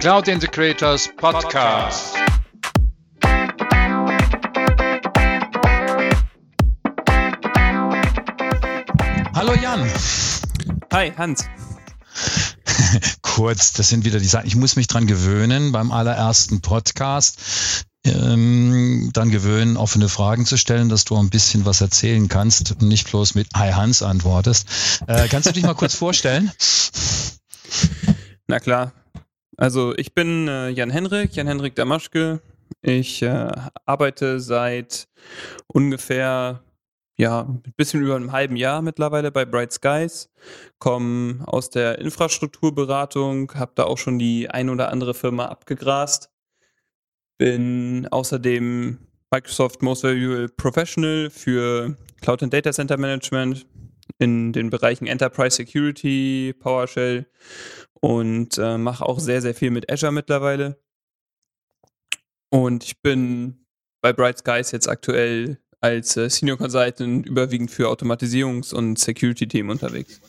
Cloud Integrators Podcast. Hallo Jan. Hi Hans. Kurz, das sind wieder die Sachen. Ich muss mich dran gewöhnen beim allerersten Podcast. Ähm, dann gewöhnen, offene Fragen zu stellen, dass du ein bisschen was erzählen kannst und nicht bloß mit Hi Hans antwortest. Äh, kannst du dich mal kurz vorstellen? Na klar. Also ich bin äh, Jan Henrik, Jan Henrik Damaschke. Ich äh, arbeite seit ungefähr ja, ein bisschen über einem halben Jahr mittlerweile bei Bright Skies, komme aus der Infrastrukturberatung, habe da auch schon die ein oder andere Firma abgegrast, bin außerdem Microsoft Most Valuable Professional für Cloud and Data Center Management in den Bereichen Enterprise Security, PowerShell und äh, mache auch sehr, sehr viel mit Azure mittlerweile. Und ich bin bei Bright Skies jetzt aktuell als äh, Senior Consultant überwiegend für Automatisierungs- und Security-Themen unterwegs.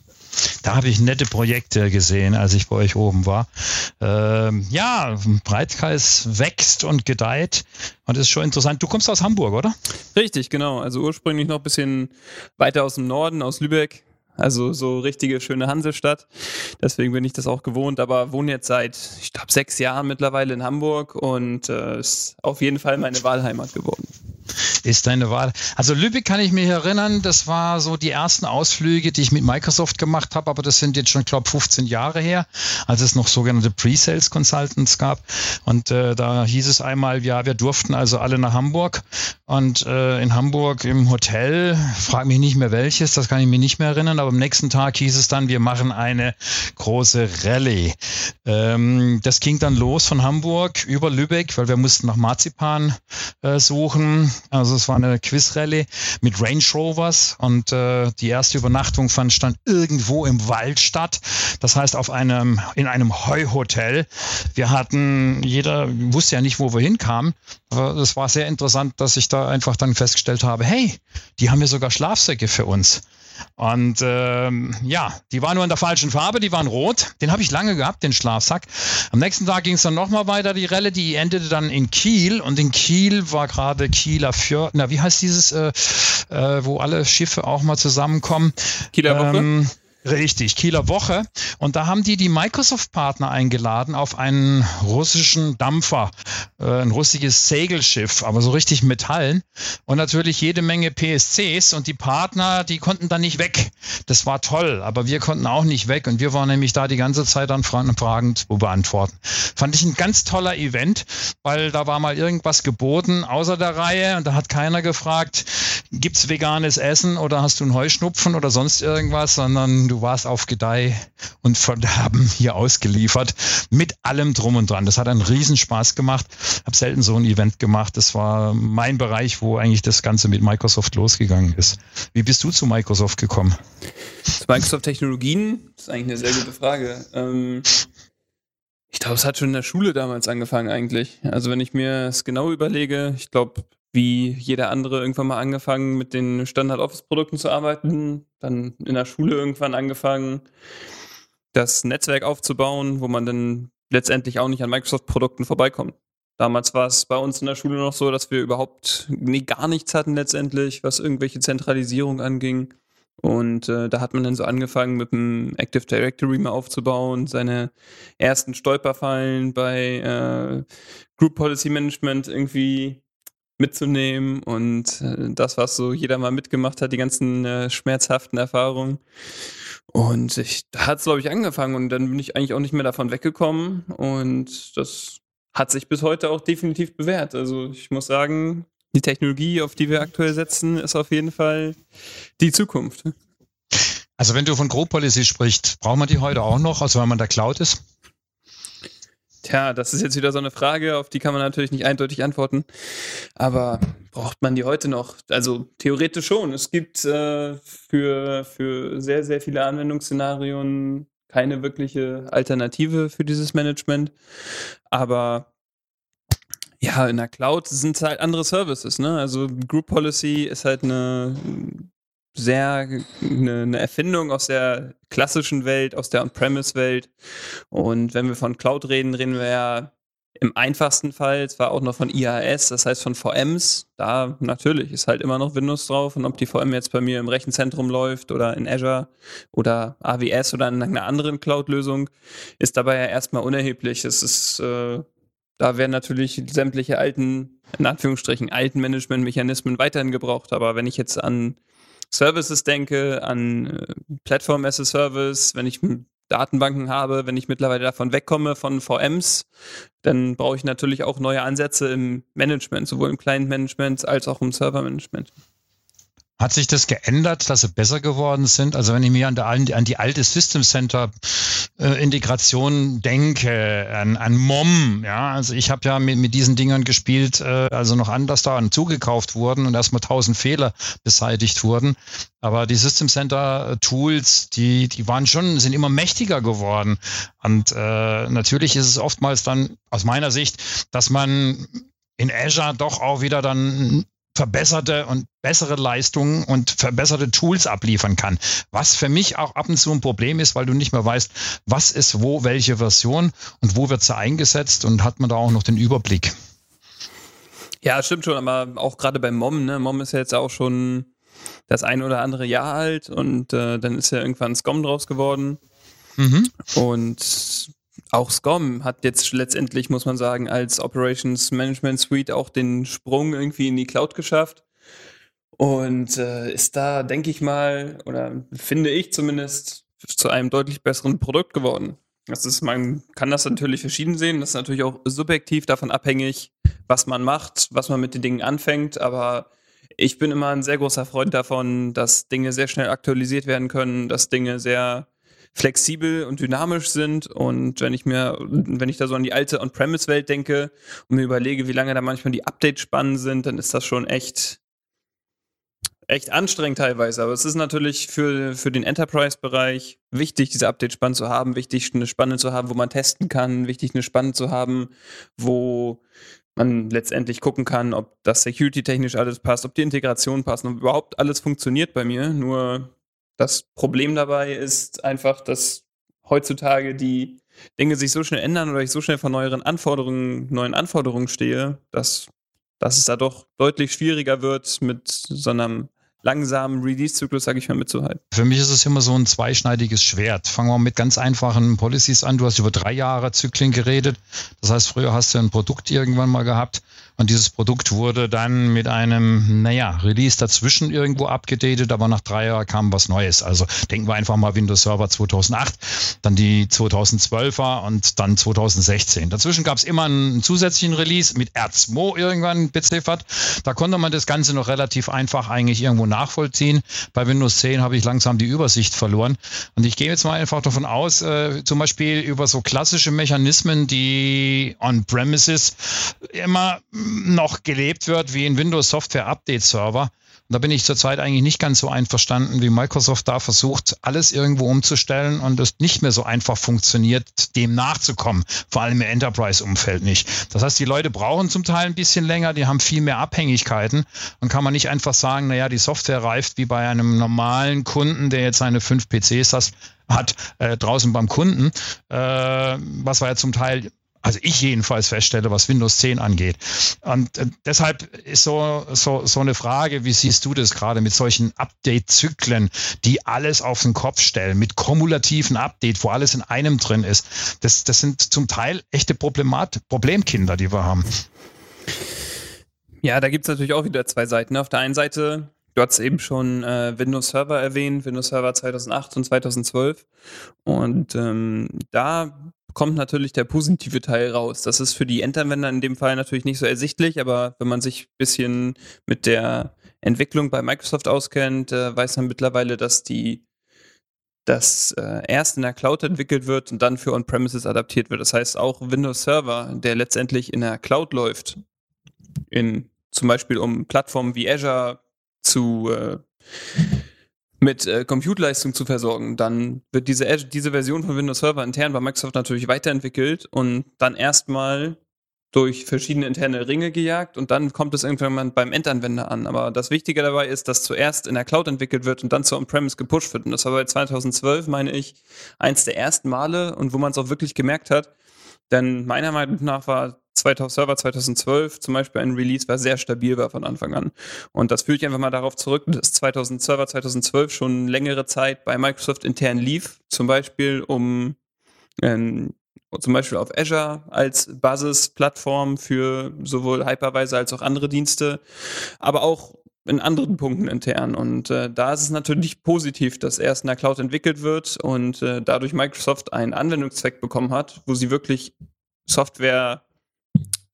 Da habe ich nette Projekte gesehen, als ich bei euch oben war. Ähm, ja, Breitkreis wächst und gedeiht und ist schon interessant. Du kommst aus Hamburg, oder? Richtig, genau. Also ursprünglich noch ein bisschen weiter aus dem Norden, aus Lübeck. Also so richtige schöne Hansestadt. Deswegen bin ich das auch gewohnt, aber wohne jetzt seit, ich glaube, sechs Jahren mittlerweile in Hamburg und äh, ist auf jeden Fall meine Wahlheimat geworden ist deine Wahl. Also Lübeck kann ich mich erinnern, das war so die ersten Ausflüge, die ich mit Microsoft gemacht habe, aber das sind jetzt schon, glaube 15 Jahre her, als es noch sogenannte Pre-Sales Consultants gab. Und äh, da hieß es einmal, ja, wir durften also alle nach Hamburg. Und äh, in Hamburg im Hotel, frag mich nicht mehr welches, das kann ich mir nicht mehr erinnern, aber am nächsten Tag hieß es dann, wir machen eine große Rallye. Ähm, das ging dann los von Hamburg über Lübeck, weil wir mussten nach Marzipan äh, suchen also es war eine Quizrallye mit Range Rovers und äh, die erste Übernachtung fand stand irgendwo im Wald statt. Das heißt auf einem in einem Heuhotel. Wir hatten jeder wusste ja nicht, wo wir hinkamen. Aber es war sehr interessant, dass ich da einfach dann festgestellt habe, hey, die haben ja sogar Schlafsäcke für uns. Und ähm, ja, die waren nur in der falschen Farbe, die waren rot. Den habe ich lange gehabt, den Schlafsack. Am nächsten Tag ging es dann nochmal weiter, die Relle, die endete dann in Kiel. Und in Kiel war gerade Kieler Fjord, na, wie heißt dieses, äh, äh, wo alle Schiffe auch mal zusammenkommen? Kieler Woche? Ähm, Richtig, Kieler Woche. Und da haben die die Microsoft-Partner eingeladen auf einen russischen Dampfer, äh, ein russisches Segelschiff, aber so richtig Metallen. Und natürlich jede Menge PSCs. Und die Partner, die konnten dann nicht weg. Das war toll, aber wir konnten auch nicht weg. Und wir waren nämlich da die ganze Zeit an Fragen zu beantworten. Fand ich ein ganz toller Event, weil da war mal irgendwas geboten außer der Reihe. Und da hat keiner gefragt, gibt's veganes Essen oder hast du einen Heuschnupfen oder sonst irgendwas, sondern du warst auf Gedeih und Verderben hier ausgeliefert mit allem drum und dran. Das hat einen Riesenspaß gemacht. Hab selten so ein Event gemacht. Das war mein Bereich, wo eigentlich das Ganze mit Microsoft losgegangen ist. Wie bist du zu Microsoft gekommen? Zu Microsoft Technologien? Das ist eigentlich eine sehr gute Frage. Ähm ich glaube, es hat schon in der Schule damals angefangen eigentlich. Also wenn ich mir es genau überlege, ich glaube, wie jeder andere irgendwann mal angefangen, mit den Standard-Office-Produkten zu arbeiten, dann in der Schule irgendwann angefangen, das Netzwerk aufzubauen, wo man dann letztendlich auch nicht an Microsoft-Produkten vorbeikommt. Damals war es bei uns in der Schule noch so, dass wir überhaupt nee, gar nichts hatten letztendlich, was irgendwelche Zentralisierung anging. Und äh, da hat man dann so angefangen, mit dem Active Directory mal aufzubauen, seine ersten Stolperfallen bei äh, Group Policy Management irgendwie mitzunehmen und äh, das, was so jeder mal mitgemacht hat, die ganzen äh, schmerzhaften Erfahrungen. Und ich, da hat es, glaube ich, angefangen und dann bin ich eigentlich auch nicht mehr davon weggekommen und das hat sich bis heute auch definitiv bewährt. Also ich muss sagen, die Technologie, auf die wir aktuell setzen, ist auf jeden Fall die Zukunft. Also wenn du von Group Policy sprichst, braucht man die heute auch noch, also wenn man der Cloud ist? Tja, das ist jetzt wieder so eine Frage, auf die kann man natürlich nicht eindeutig antworten. Aber braucht man die heute noch? Also theoretisch schon. Es gibt äh, für, für sehr, sehr viele Anwendungsszenarien keine wirkliche Alternative für dieses Management. Aber ja, in der Cloud sind es halt andere Services. Ne? Also Group Policy ist halt eine sehr eine, eine Erfindung aus der klassischen Welt, aus der On-Premise-Welt. Und wenn wir von Cloud reden, reden wir ja im einfachsten Fall zwar auch noch von IAS, das heißt von VMs. Da natürlich ist halt immer noch Windows drauf. Und ob die VM jetzt bei mir im Rechenzentrum läuft oder in Azure oder AWS oder in einer anderen Cloud-Lösung, ist dabei ja erstmal unerheblich. Es ist, äh, da werden natürlich sämtliche alten, in Anführungsstrichen, alten Management-Mechanismen weiterhin gebraucht. Aber wenn ich jetzt an Services denke, an äh, Platform as a Service, wenn ich Datenbanken habe, wenn ich mittlerweile davon wegkomme von VMs, dann brauche ich natürlich auch neue Ansätze im Management, sowohl im Client-Management als auch im Server-Management. Hat sich das geändert, dass sie besser geworden sind? Also wenn ich mir an, der, an die alte System Center äh, Integration denke, an, an MOM, ja, also ich habe ja mit, mit diesen Dingern gespielt, äh, also noch anders da zugekauft wurden und erstmal tausend Fehler beseitigt wurden. Aber die System Center Tools, die, die waren schon, sind immer mächtiger geworden. Und äh, natürlich ist es oftmals dann aus meiner Sicht, dass man in Azure doch auch wieder dann verbesserte und bessere Leistungen und verbesserte Tools abliefern kann. Was für mich auch ab und zu ein Problem ist, weil du nicht mehr weißt, was ist wo, welche Version und wo wird sie eingesetzt und hat man da auch noch den Überblick. Ja, stimmt schon, aber auch gerade beim Mom, ne? Mom ist ja jetzt auch schon das ein oder andere Jahr alt und äh, dann ist ja irgendwann SCOM draus geworden. Mhm. Und auch SCOM hat jetzt letztendlich, muss man sagen, als Operations Management Suite auch den Sprung irgendwie in die Cloud geschafft. Und äh, ist da, denke ich mal, oder finde ich zumindest, zu einem deutlich besseren Produkt geworden. Das ist, man kann das natürlich verschieden sehen. Das ist natürlich auch subjektiv davon abhängig, was man macht, was man mit den Dingen anfängt. Aber ich bin immer ein sehr großer Freund davon, dass Dinge sehr schnell aktualisiert werden können, dass Dinge sehr flexibel und dynamisch sind. Und wenn ich mir, wenn ich da so an die alte On-Premise-Welt denke und mir überlege, wie lange da manchmal die Update-Spannen sind, dann ist das schon echt, echt anstrengend teilweise. Aber es ist natürlich für, für den Enterprise-Bereich wichtig, diese Update-Spannen zu haben, wichtig, eine Spanne zu haben, wo man testen kann, wichtig, eine Spanne zu haben, wo man letztendlich gucken kann, ob das security-technisch alles passt, ob die Integration passt und überhaupt alles funktioniert bei mir. Nur das Problem dabei ist einfach, dass heutzutage die Dinge sich so schnell ändern oder ich so schnell vor neueren Anforderungen, neuen Anforderungen stehe, dass, dass es da doch deutlich schwieriger wird, mit so einem langsamen Release-Zyklus, sage ich mal, mitzuhalten. Für mich ist es immer so ein zweischneidiges Schwert. Fangen wir mit ganz einfachen Policies an. Du hast über drei Jahre Zyklen geredet. Das heißt, früher hast du ein Produkt irgendwann mal gehabt und dieses Produkt wurde dann mit einem, naja, Release dazwischen irgendwo abgedatet, aber nach drei Jahren kam was Neues. Also denken wir einfach mal Windows Server 2008, dann die 2012er und dann 2016. Dazwischen gab es immer einen zusätzlichen Release mit Erzmo irgendwann beziffert. Da konnte man das Ganze noch relativ einfach eigentlich irgendwo nachvollziehen. Bei Windows 10 habe ich langsam die Übersicht verloren. Und ich gehe jetzt mal einfach davon aus, äh, zum Beispiel über so klassische Mechanismen, die on-premises immer noch gelebt wird wie in Windows Software Update Server. Und da bin ich zurzeit eigentlich nicht ganz so einverstanden, wie Microsoft da versucht, alles irgendwo umzustellen und es nicht mehr so einfach funktioniert, dem nachzukommen. Vor allem im Enterprise-Umfeld nicht. Das heißt, die Leute brauchen zum Teil ein bisschen länger, die haben viel mehr Abhängigkeiten und kann man nicht einfach sagen, naja, die Software reift wie bei einem normalen Kunden, der jetzt seine fünf PCs hat, äh, draußen beim Kunden, äh, was wir ja zum Teil also ich jedenfalls feststelle, was Windows 10 angeht. Und äh, deshalb ist so, so, so eine Frage, wie siehst du das gerade mit solchen Update-Zyklen, die alles auf den Kopf stellen, mit kumulativen Update, wo alles in einem drin ist. Das, das sind zum Teil echte Problemat Problemkinder, die wir haben. Ja, da gibt es natürlich auch wieder zwei Seiten. Auf der einen Seite Du hast eben schon äh, Windows Server erwähnt, Windows Server 2008 und 2012. Und ähm, da kommt natürlich der positive Teil raus. Das ist für die Endanwender in dem Fall natürlich nicht so ersichtlich, aber wenn man sich ein bisschen mit der Entwicklung bei Microsoft auskennt, äh, weiß man mittlerweile, dass die das äh, erst in der Cloud entwickelt wird und dann für On-Premises adaptiert wird. Das heißt, auch Windows Server, der letztendlich in der Cloud läuft, in zum Beispiel um Plattformen wie Azure zu äh, mit äh, Compute-Leistung zu versorgen, dann wird diese, diese Version von Windows Server intern bei Microsoft natürlich weiterentwickelt und dann erstmal durch verschiedene interne Ringe gejagt und dann kommt es irgendwann beim Endanwender an. Aber das Wichtige dabei ist, dass zuerst in der Cloud entwickelt wird und dann zur On-Premise gepusht wird. Und das war bei 2012, meine ich, eins der ersten Male und wo man es auch wirklich gemerkt hat. Denn meiner Meinung nach war 2000 Server 2012 zum Beispiel ein Release, war sehr stabil war von Anfang an. Und das führe ich einfach mal darauf zurück, dass 2000 Server 2012 schon längere Zeit bei Microsoft intern lief, zum Beispiel um ähm, zum Beispiel auf Azure als Basisplattform für sowohl Hypervisor als auch andere Dienste, aber auch in anderen Punkten intern. Und äh, da ist es natürlich positiv, dass erst in der Cloud entwickelt wird und äh, dadurch Microsoft einen Anwendungszweck bekommen hat, wo sie wirklich Software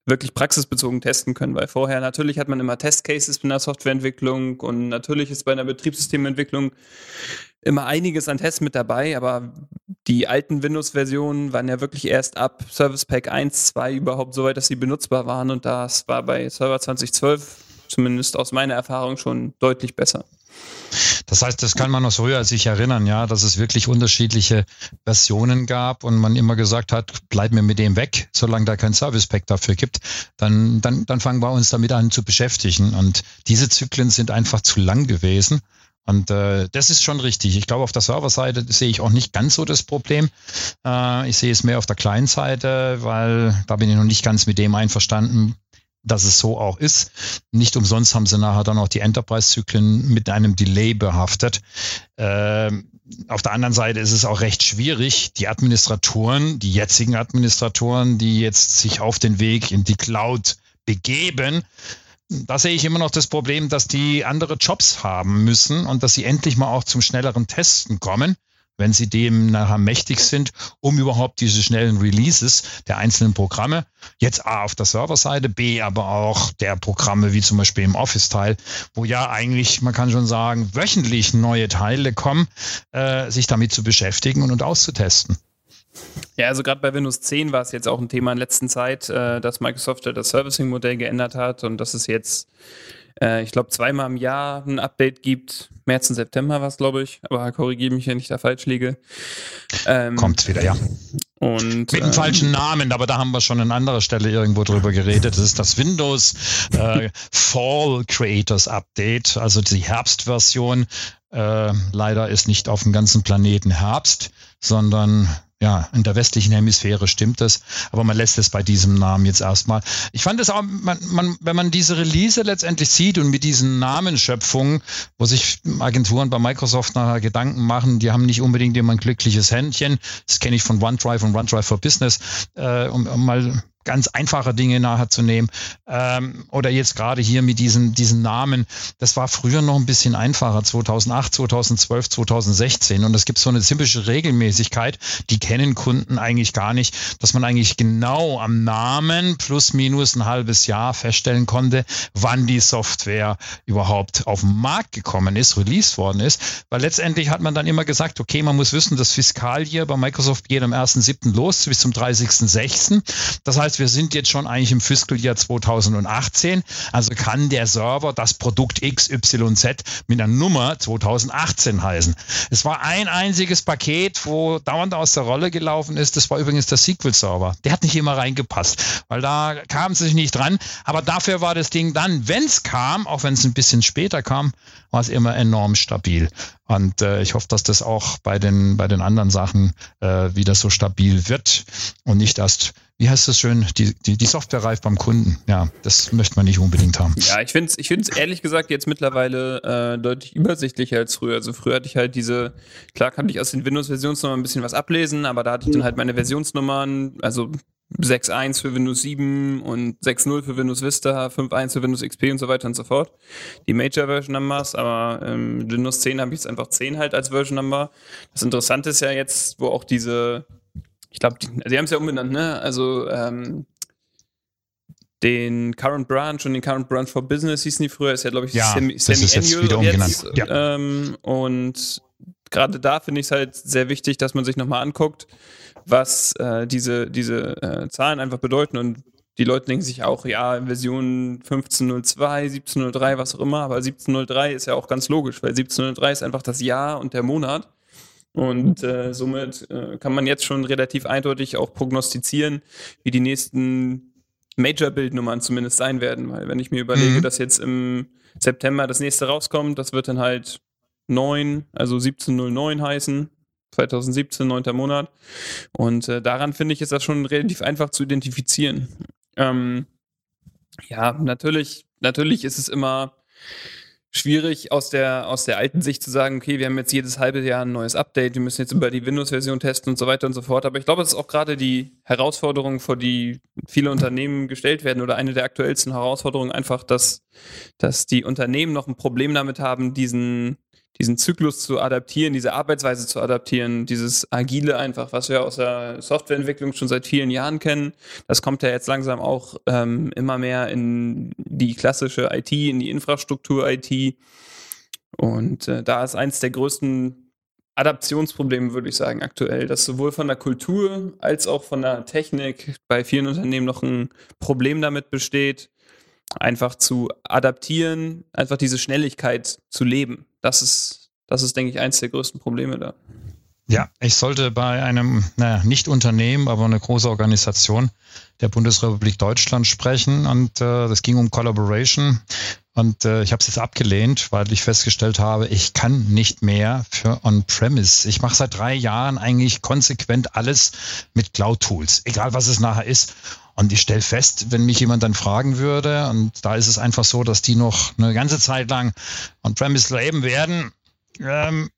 wirklich praxisbezogen testen können, weil vorher natürlich hat man immer Testcases in der Softwareentwicklung und natürlich ist bei einer Betriebssystementwicklung immer einiges an Tests mit dabei, aber die alten Windows-Versionen waren ja wirklich erst ab Service Pack 1, 2 überhaupt so weit, dass sie benutzbar waren und das war bei Server 2012 zumindest aus meiner Erfahrung schon deutlich besser. Das heißt, das kann man noch so früher sich erinnern, ja, dass es wirklich unterschiedliche Versionen gab und man immer gesagt hat, bleib mir mit dem weg, solange da kein Service Pack dafür gibt, dann, dann, dann fangen wir uns damit an zu beschäftigen. Und diese Zyklen sind einfach zu lang gewesen. Und äh, das ist schon richtig. Ich glaube, auf der Serverseite sehe ich auch nicht ganz so das Problem. Äh, ich sehe es mehr auf der Client-Seite, weil da bin ich noch nicht ganz mit dem einverstanden, dass es so auch ist. Nicht umsonst haben sie nachher dann auch die Enterprise-Zyklen mit einem Delay behaftet. Ähm, auf der anderen Seite ist es auch recht schwierig, die Administratoren, die jetzigen Administratoren, die jetzt sich auf den Weg in die Cloud begeben, da sehe ich immer noch das Problem, dass die andere Jobs haben müssen und dass sie endlich mal auch zum schnelleren Testen kommen wenn sie dem nachher mächtig sind, um überhaupt diese schnellen Releases der einzelnen Programme, jetzt A auf der Serverseite, B aber auch der Programme wie zum Beispiel im Office-Teil, wo ja eigentlich, man kann schon sagen, wöchentlich neue Teile kommen, äh, sich damit zu beschäftigen und, und auszutesten. Ja, also gerade bei Windows 10 war es jetzt auch ein Thema in letzter Zeit, äh, dass Microsoft das Servicing-Modell geändert hat und dass es jetzt äh, ich glaube, zweimal im Jahr ein Update gibt. März und September war es, glaube ich. Aber korrigiere mich, wenn ich da falsch liege. Ähm, Kommt wieder, ja. Und, Mit dem ähm, falschen Namen, aber da haben wir schon an anderer Stelle irgendwo drüber geredet. Das ist das Windows äh, Fall Creators Update, also die Herbstversion. Äh, leider ist nicht auf dem ganzen Planeten Herbst, sondern ja, in der westlichen Hemisphäre stimmt das, aber man lässt es bei diesem Namen jetzt erstmal. Ich fand es auch, man, man, wenn man diese Release letztendlich sieht und mit diesen Namensschöpfungen, wo sich Agenturen bei Microsoft nachher Gedanken machen, die haben nicht unbedingt immer ein glückliches Händchen. Das kenne ich von OneDrive und OneDrive for Business, äh, um, um mal ganz einfache Dinge nachher zu nehmen. Ähm, oder jetzt gerade hier mit diesen, diesen Namen. Das war früher noch ein bisschen einfacher, 2008, 2012, 2016. Und es gibt so eine typische Regelmäßigkeit, die kennen Kunden eigentlich gar nicht, dass man eigentlich genau am Namen plus minus ein halbes Jahr feststellen konnte, wann die Software überhaupt auf den Markt gekommen ist, released worden ist. Weil letztendlich hat man dann immer gesagt, okay, man muss wissen, das Fiskaljahr bei Microsoft geht am 1.7. los bis zum 30.6. Das heißt, wir sind jetzt schon eigentlich im Fiskaljahr 2018. Also kann der Server das Produkt XYZ mit einer Nummer 2018 heißen. Es war ein einziges Paket, wo dauernd aus der Rolle gelaufen ist. Das war übrigens der SQL-Server. Der hat nicht immer reingepasst, weil da kam es sich nicht dran. Aber dafür war das Ding dann, wenn es kam, auch wenn es ein bisschen später kam, war es immer enorm stabil. Und äh, ich hoffe, dass das auch bei den, bei den anderen Sachen äh, wieder so stabil wird und nicht erst wie heißt das schön, die, die, die Software reift beim Kunden. Ja, das möchte man nicht unbedingt haben. Ja, ich finde es ich find's ehrlich gesagt jetzt mittlerweile äh, deutlich übersichtlicher als früher. Also früher hatte ich halt diese, klar kann ich aus den Windows-Versionsnummern ein bisschen was ablesen, aber da hatte ich dann halt meine Versionsnummern, also 6.1 für Windows 7 und 6.0 für Windows Vista, 5.1 für Windows XP und so weiter und so fort. Die Major Version Numbers, aber ähm, Windows 10 habe ich jetzt einfach 10 halt als Version Number. Das Interessante ist ja jetzt, wo auch diese ich glaube, die, die haben es ja umbenannt, ne? Also ähm, den Current Branch und den Current Branch for Business hießen die früher, ist ja, glaube ich, ja, Semi-Annual das ist jetzt wieder umgenannt. Jetzt, ja. ähm, und gerade da finde ich es halt sehr wichtig, dass man sich nochmal anguckt, was äh, diese, diese äh, Zahlen einfach bedeuten und die Leute denken sich auch, ja, Version 15.02, 17.03, was auch immer, aber 17.03 ist ja auch ganz logisch, weil 17.03 ist einfach das Jahr und der Monat. Und äh, somit äh, kann man jetzt schon relativ eindeutig auch prognostizieren, wie die nächsten Major-Build-Nummern zumindest sein werden, weil wenn ich mir überlege, mhm. dass jetzt im September das nächste rauskommt, das wird dann halt 9, also 1709 heißen. 2017, 9. Monat. Und äh, daran finde ich, ist das schon relativ einfach zu identifizieren. Ähm, ja, natürlich, natürlich ist es immer schwierig aus der, aus der alten Sicht zu sagen, okay, wir haben jetzt jedes halbe Jahr ein neues Update, wir müssen jetzt über die Windows-Version testen und so weiter und so fort. Aber ich glaube, es ist auch gerade die Herausforderung, vor die viele Unternehmen gestellt werden oder eine der aktuellsten Herausforderungen einfach, dass, dass die Unternehmen noch ein Problem damit haben, diesen, diesen Zyklus zu adaptieren, diese Arbeitsweise zu adaptieren, dieses Agile einfach, was wir aus der Softwareentwicklung schon seit vielen Jahren kennen, das kommt ja jetzt langsam auch ähm, immer mehr in die klassische IT, in die Infrastruktur-IT. Und äh, da ist eins der größten Adaptionsprobleme, würde ich sagen, aktuell, dass sowohl von der Kultur als auch von der Technik bei vielen Unternehmen noch ein Problem damit besteht, einfach zu adaptieren, einfach diese Schnelligkeit zu leben. Das ist, das ist, denke ich, eins der größten Probleme da. Ja, ich sollte bei einem, naja, nicht Unternehmen, aber eine große Organisation der Bundesrepublik Deutschland sprechen und äh, das ging um Collaboration und äh, ich habe es jetzt abgelehnt, weil ich festgestellt habe, ich kann nicht mehr für On-Premise. Ich mache seit drei Jahren eigentlich konsequent alles mit Cloud-Tools, egal was es nachher ist. Und ich stelle fest, wenn mich jemand dann fragen würde, und da ist es einfach so, dass die noch eine ganze Zeit lang on-premise leben werden, ähm,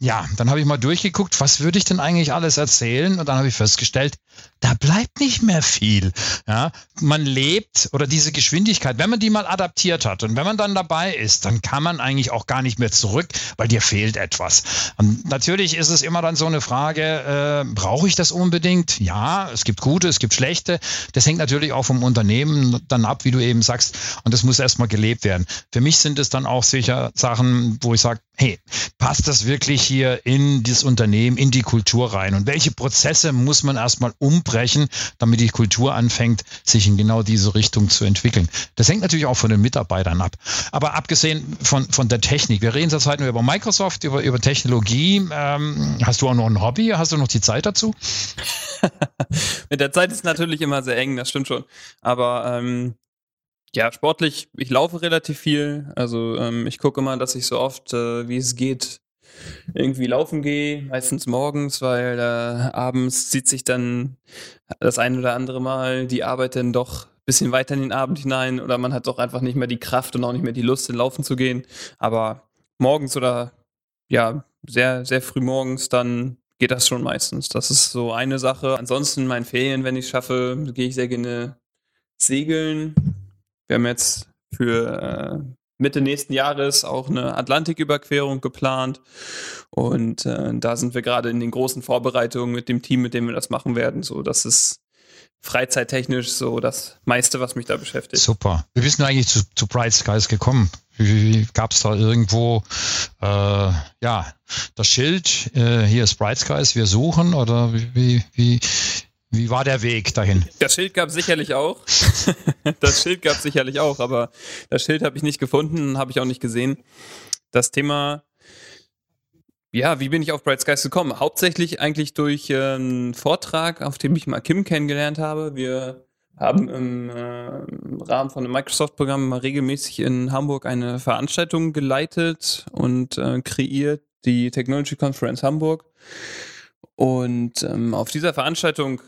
ja, dann habe ich mal durchgeguckt, was würde ich denn eigentlich alles erzählen? Und dann habe ich festgestellt, da bleibt nicht mehr viel. Ja, man lebt oder diese Geschwindigkeit, wenn man die mal adaptiert hat und wenn man dann dabei ist, dann kann man eigentlich auch gar nicht mehr zurück, weil dir fehlt etwas. Und natürlich ist es immer dann so eine Frage, äh, brauche ich das unbedingt? Ja, es gibt gute, es gibt schlechte. Das hängt natürlich auch vom Unternehmen dann ab, wie du eben sagst. Und das muss erstmal gelebt werden. Für mich sind es dann auch sicher Sachen, wo ich sage, hey, passt das wirklich hier in das Unternehmen, in die Kultur rein? Und welche Prozesse muss man erstmal umbrechen, damit die Kultur anfängt, sich in genau diese Richtung zu entwickeln? Das hängt natürlich auch von den Mitarbeitern ab. Aber abgesehen von, von der Technik, wir reden zurzeit nur über Microsoft, über, über Technologie. Ähm, hast du auch noch ein Hobby? Hast du noch die Zeit dazu? Mit der Zeit ist natürlich immer sehr eng, das stimmt schon. Aber ähm, ja, sportlich, ich laufe relativ viel. Also ähm, ich gucke immer, dass ich so oft, äh, wie es geht, irgendwie laufen gehe, meistens morgens, weil äh, abends zieht sich dann das ein oder andere Mal die Arbeit dann doch ein bisschen weiter in den Abend hinein oder man hat doch einfach nicht mehr die Kraft und auch nicht mehr die Lust, in Laufen zu gehen. Aber morgens oder ja, sehr, sehr früh morgens, dann geht das schon meistens. Das ist so eine Sache. Ansonsten in meinen Ferien, wenn ich es schaffe, gehe ich sehr gerne segeln wir haben jetzt für äh, Mitte nächsten Jahres auch eine Atlantiküberquerung geplant. Und äh, da sind wir gerade in den großen Vorbereitungen mit dem Team, mit dem wir das machen werden. So, das ist freizeittechnisch so das meiste, was mich da beschäftigt. Super. Wie bist du eigentlich zu, zu Bright Skies gekommen? Gab es da irgendwo äh, ja das Schild, äh, hier ist Bright Skies, wir suchen oder wie, wie, wie war der Weg dahin? Das Schild gab es sicherlich auch. das Schild gab es sicherlich auch, aber das Schild habe ich nicht gefunden, habe ich auch nicht gesehen. Das Thema, ja, wie bin ich auf Bright Skies gekommen? Hauptsächlich eigentlich durch äh, einen Vortrag, auf dem ich mal Kim kennengelernt habe. Wir haben im äh, Rahmen von einem Microsoft-Programm mal regelmäßig in Hamburg eine Veranstaltung geleitet und äh, kreiert, die Technology Conference Hamburg. Und ähm, auf dieser Veranstaltung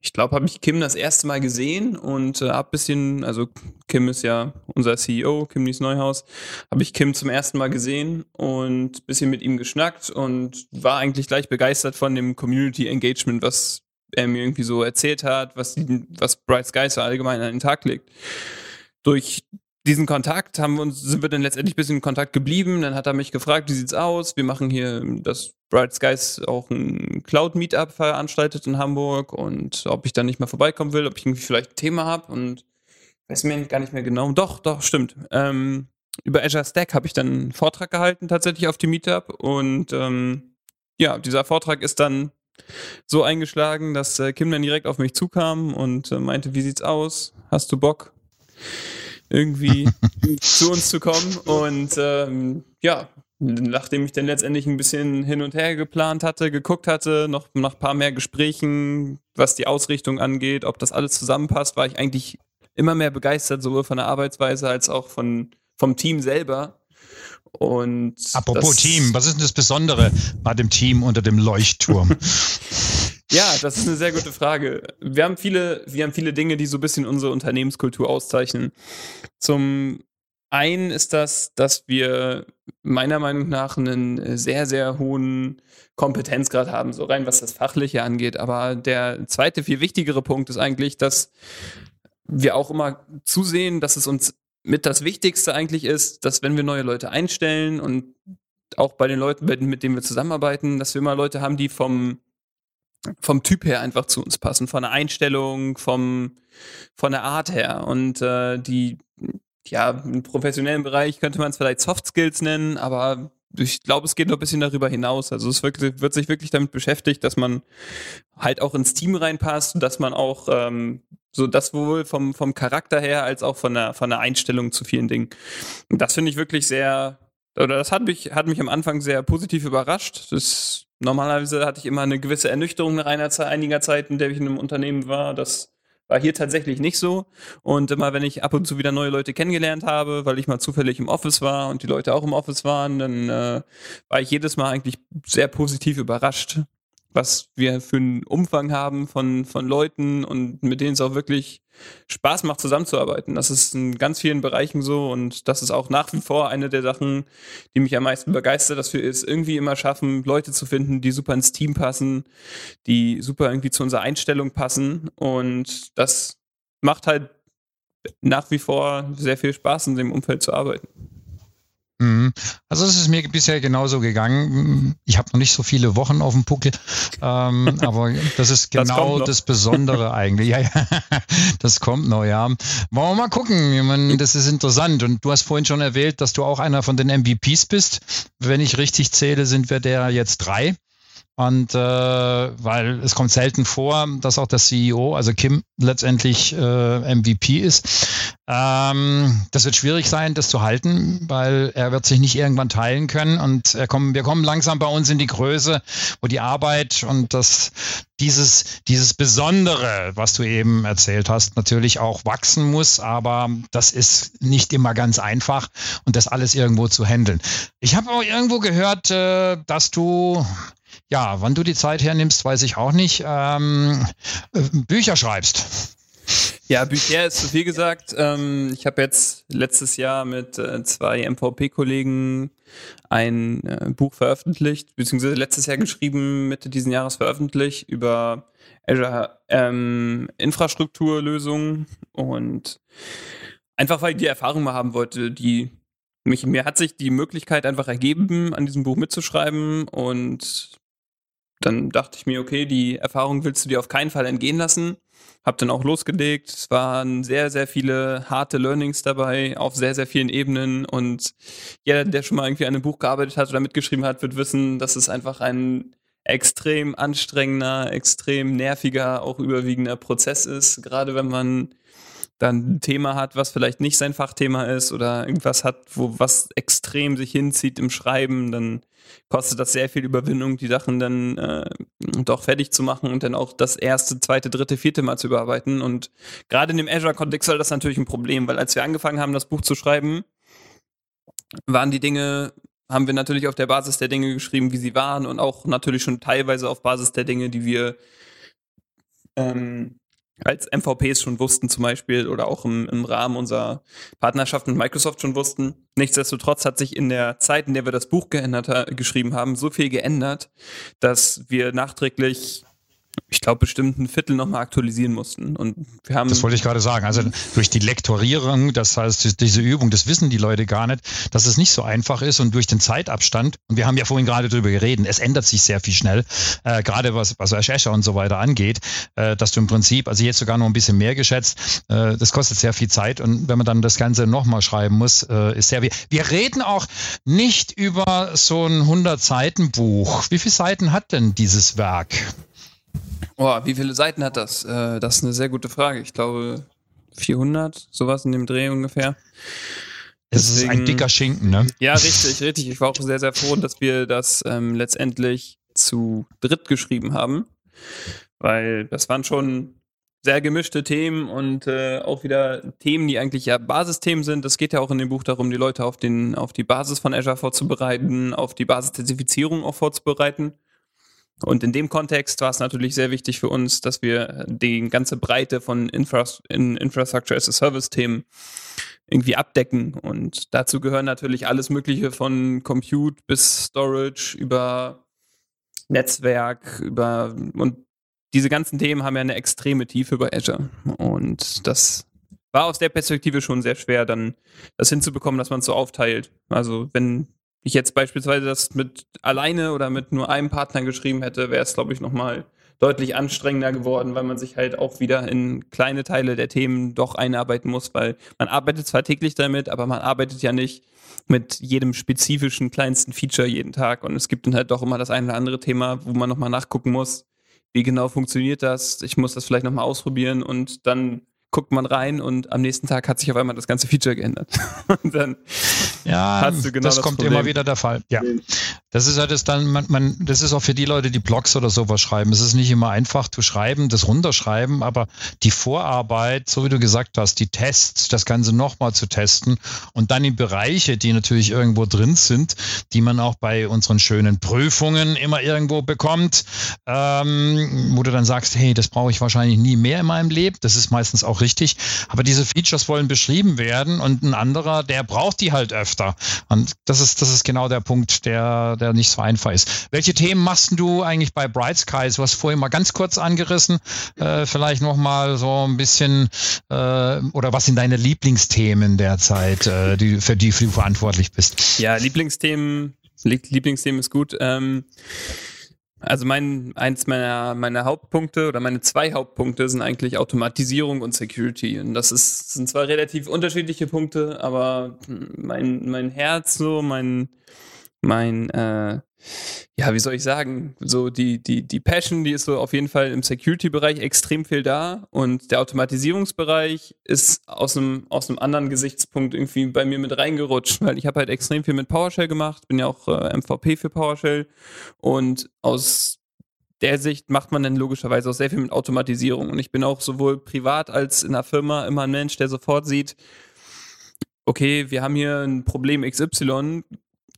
ich glaube, habe ich Kim das erste Mal gesehen und äh, hab bisschen, also Kim ist ja unser CEO, Kim Nies Neuhaus, habe ich Kim zum ersten Mal gesehen und bisschen mit ihm geschnackt und war eigentlich gleich begeistert von dem Community Engagement, was er mir irgendwie so erzählt hat, was, was Bright Skies allgemein an den Tag legt. Durch diesen Kontakt haben wir uns, sind wir dann letztendlich ein bisschen in Kontakt geblieben. Dann hat er mich gefragt, wie sieht's aus? Wir machen hier das Bright Skies auch ein Cloud Meetup veranstaltet in Hamburg und ob ich dann nicht mal vorbeikommen will, ob ich irgendwie vielleicht ein Thema habe und weiß mir gar nicht mehr genau. Doch, doch, stimmt. Ähm, über Azure Stack habe ich dann einen Vortrag gehalten tatsächlich auf dem Meetup und ähm, ja, dieser Vortrag ist dann so eingeschlagen, dass äh, Kim dann direkt auf mich zukam und äh, meinte, wie sieht's aus? Hast du Bock? Irgendwie zu uns zu kommen. Und ähm, ja, nachdem ich dann letztendlich ein bisschen hin und her geplant hatte, geguckt hatte, noch nach ein paar mehr Gesprächen, was die Ausrichtung angeht, ob das alles zusammenpasst, war ich eigentlich immer mehr begeistert, sowohl von der Arbeitsweise als auch von, vom Team selber. Und Apropos Team, was ist denn das Besondere bei dem Team unter dem Leuchtturm? ja, das ist eine sehr gute Frage. Wir haben viele, wir haben viele Dinge, die so ein bisschen unsere Unternehmenskultur auszeichnen. Zum einen ist das, dass wir meiner Meinung nach einen sehr, sehr hohen Kompetenzgrad haben, so rein was das Fachliche angeht. Aber der zweite, viel wichtigere Punkt ist eigentlich, dass wir auch immer zusehen, dass es uns mit das Wichtigste eigentlich ist, dass wenn wir neue Leute einstellen und auch bei den Leuten, mit denen wir zusammenarbeiten, dass wir immer Leute haben, die vom, vom Typ her einfach zu uns passen, von der Einstellung, vom, von der Art her. Und äh, die, ja, im professionellen Bereich könnte man es vielleicht Soft Skills nennen, aber ich glaube, es geht noch ein bisschen darüber hinaus. Also es wird, wird, sich wirklich damit beschäftigt, dass man halt auch ins Team reinpasst und dass man auch ähm, so das wohl vom, vom Charakter her als auch von der, von der Einstellung zu vielen Dingen. Und das finde ich wirklich sehr, oder das hat mich, hat mich am Anfang sehr positiv überrascht. Das, normalerweise hatte ich immer eine gewisse Ernüchterung nach einiger Zeit, in der ich in einem Unternehmen war. Das war hier tatsächlich nicht so. Und immer wenn ich ab und zu wieder neue Leute kennengelernt habe, weil ich mal zufällig im Office war und die Leute auch im Office waren, dann äh, war ich jedes Mal eigentlich sehr positiv überrascht, was wir für einen Umfang haben von, von Leuten und mit denen es auch wirklich Spaß macht, zusammenzuarbeiten. Das ist in ganz vielen Bereichen so und das ist auch nach wie vor eine der Sachen, die mich am meisten begeistert, dass wir es irgendwie immer schaffen, Leute zu finden, die super ins Team passen, die super irgendwie zu unserer Einstellung passen und das macht halt nach wie vor sehr viel Spaß, in dem Umfeld zu arbeiten. Mhm. Also es ist mir bisher genauso gegangen. Ich habe noch nicht so viele Wochen auf dem Puckel, ähm, aber das ist genau das, das Besondere eigentlich. Ja, ja, das kommt noch, ja. Wollen wir mal gucken. Ich meine, das ist interessant. Und du hast vorhin schon erwähnt, dass du auch einer von den MVPs bist. Wenn ich richtig zähle, sind wir der jetzt drei. Und äh, weil es kommt selten vor, dass auch der CEO, also Kim, letztendlich äh, MVP ist. Ähm, das wird schwierig sein, das zu halten, weil er wird sich nicht irgendwann teilen können. Und er kommen, wir kommen langsam bei uns in die Größe, wo die Arbeit und das dieses, dieses Besondere, was du eben erzählt hast, natürlich auch wachsen muss, aber das ist nicht immer ganz einfach und das alles irgendwo zu handeln. Ich habe auch irgendwo gehört, äh, dass du ja, wann du die Zeit hernimmst, weiß ich auch nicht. Ähm, äh, Bücher schreibst. Ja, Bücher ist zu viel gesagt. Ähm, ich habe jetzt letztes Jahr mit äh, zwei MVP-Kollegen ein äh, Buch veröffentlicht, beziehungsweise letztes Jahr geschrieben, Mitte diesen Jahres veröffentlicht über Azure ähm, Infrastrukturlösungen und einfach weil ich die Erfahrung mal haben wollte, die mich, mir hat sich die Möglichkeit einfach ergeben, an diesem Buch mitzuschreiben und dann dachte ich mir, okay, die Erfahrung willst du dir auf keinen Fall entgehen lassen. Hab dann auch losgelegt. Es waren sehr, sehr viele harte Learnings dabei auf sehr, sehr vielen Ebenen. Und jeder, der schon mal irgendwie an einem Buch gearbeitet hat oder mitgeschrieben hat, wird wissen, dass es einfach ein extrem anstrengender, extrem nerviger, auch überwiegender Prozess ist. Gerade wenn man dann ein Thema hat, was vielleicht nicht sein Fachthema ist oder irgendwas hat, wo was extrem sich hinzieht im Schreiben, dann kostet das sehr viel Überwindung, die Sachen dann äh, doch fertig zu machen und dann auch das erste, zweite, dritte, vierte Mal zu überarbeiten. Und gerade in dem Azure-Kontext war das natürlich ein Problem, weil als wir angefangen haben, das Buch zu schreiben, waren die Dinge, haben wir natürlich auf der Basis der Dinge geschrieben, wie sie waren und auch natürlich schon teilweise auf Basis der Dinge, die wir ähm, als MVPs schon wussten zum Beispiel oder auch im, im Rahmen unserer Partnerschaft mit Microsoft schon wussten. Nichtsdestotrotz hat sich in der Zeit, in der wir das Buch geändert, geschrieben haben, so viel geändert, dass wir nachträglich ich glaube, bestimmt ein Viertel nochmal aktualisieren mussten. Und wir haben. Das wollte ich gerade sagen. Also durch die Lektorierung, das heißt, diese Übung, das wissen die Leute gar nicht, dass es nicht so einfach ist und durch den Zeitabstand, und wir haben ja vorhin gerade drüber geredet, es ändert sich sehr viel schnell, äh, gerade was, was Azure und so weiter angeht, äh, dass du im Prinzip, also jetzt sogar noch ein bisschen mehr geschätzt, äh, das kostet sehr viel Zeit und wenn man dann das Ganze nochmal schreiben muss, äh, ist sehr viel. Wir reden auch nicht über so ein 100-Seiten-Buch. Wie viele Seiten hat denn dieses Werk? Oh, wie viele Seiten hat das? Äh, das ist eine sehr gute Frage. Ich glaube 400, sowas in dem Dreh ungefähr. Es ist ein dicker Schinken, ne? Ja, richtig, richtig. Ich war auch sehr, sehr froh, dass wir das ähm, letztendlich zu dritt geschrieben haben, weil das waren schon sehr gemischte Themen und äh, auch wieder Themen, die eigentlich ja Basisthemen sind. Es geht ja auch in dem Buch darum, die Leute auf, den, auf die Basis von Azure vorzubereiten, auf die Basiszertifizierung auch vorzubereiten. Und in dem Kontext war es natürlich sehr wichtig für uns, dass wir die ganze Breite von Infra in Infrastructure as a Service Themen irgendwie abdecken. Und dazu gehören natürlich alles Mögliche von Compute bis Storage über Netzwerk, über und diese ganzen Themen haben ja eine extreme Tiefe bei Azure. Und das war aus der Perspektive schon sehr schwer, dann das hinzubekommen, dass man es so aufteilt. Also wenn ich jetzt beispielsweise das mit alleine oder mit nur einem Partner geschrieben hätte, wäre es, glaube ich, nochmal deutlich anstrengender geworden, weil man sich halt auch wieder in kleine Teile der Themen doch einarbeiten muss, weil man arbeitet zwar täglich damit, aber man arbeitet ja nicht mit jedem spezifischen kleinsten Feature jeden Tag. Und es gibt dann halt doch immer das eine oder andere Thema, wo man nochmal nachgucken muss, wie genau funktioniert das, ich muss das vielleicht nochmal ausprobieren und dann guckt man rein und am nächsten Tag hat sich auf einmal das ganze Feature geändert. und dann ja, hast du genau das, das kommt Problem. immer wieder der Fall. Ja, das ist halt das dann, man, man, das ist auch für die Leute, die Blogs oder sowas schreiben. Es ist nicht immer einfach zu schreiben, das runterschreiben, aber die Vorarbeit, so wie du gesagt hast, die Tests, das Ganze nochmal zu testen und dann die Bereiche, die natürlich irgendwo drin sind, die man auch bei unseren schönen Prüfungen immer irgendwo bekommt, ähm, wo du dann sagst, hey, das brauche ich wahrscheinlich nie mehr in meinem Leben. Das ist meistens auch richtig. Aber diese Features wollen beschrieben werden und ein anderer, der braucht die halt öfter. Und das ist, das ist genau der Punkt, der, der nicht so einfach ist. Welche Themen machst du eigentlich bei Bright Skies? Du hast vorhin mal ganz kurz angerissen. Äh, vielleicht noch mal so ein bisschen äh, oder was sind deine Lieblingsthemen derzeit, äh, die, für die du verantwortlich bist? Ja, Lieblingsthemen, Lieblingsthemen ist gut. Ähm, also mein, eins meiner, meiner Hauptpunkte oder meine zwei Hauptpunkte sind eigentlich Automatisierung und Security. Und das ist, sind zwar relativ unterschiedliche Punkte, aber mein, mein Herz so, mein, mein, äh, ja, wie soll ich sagen, so die, die, die Passion, die ist so auf jeden Fall im Security-Bereich extrem viel da und der Automatisierungsbereich ist aus einem, aus einem anderen Gesichtspunkt irgendwie bei mir mit reingerutscht, weil ich habe halt extrem viel mit PowerShell gemacht, bin ja auch äh, MVP für PowerShell und aus der Sicht macht man dann logischerweise auch sehr viel mit Automatisierung und ich bin auch sowohl privat als in der Firma immer ein Mensch, der sofort sieht, okay, wir haben hier ein Problem XY,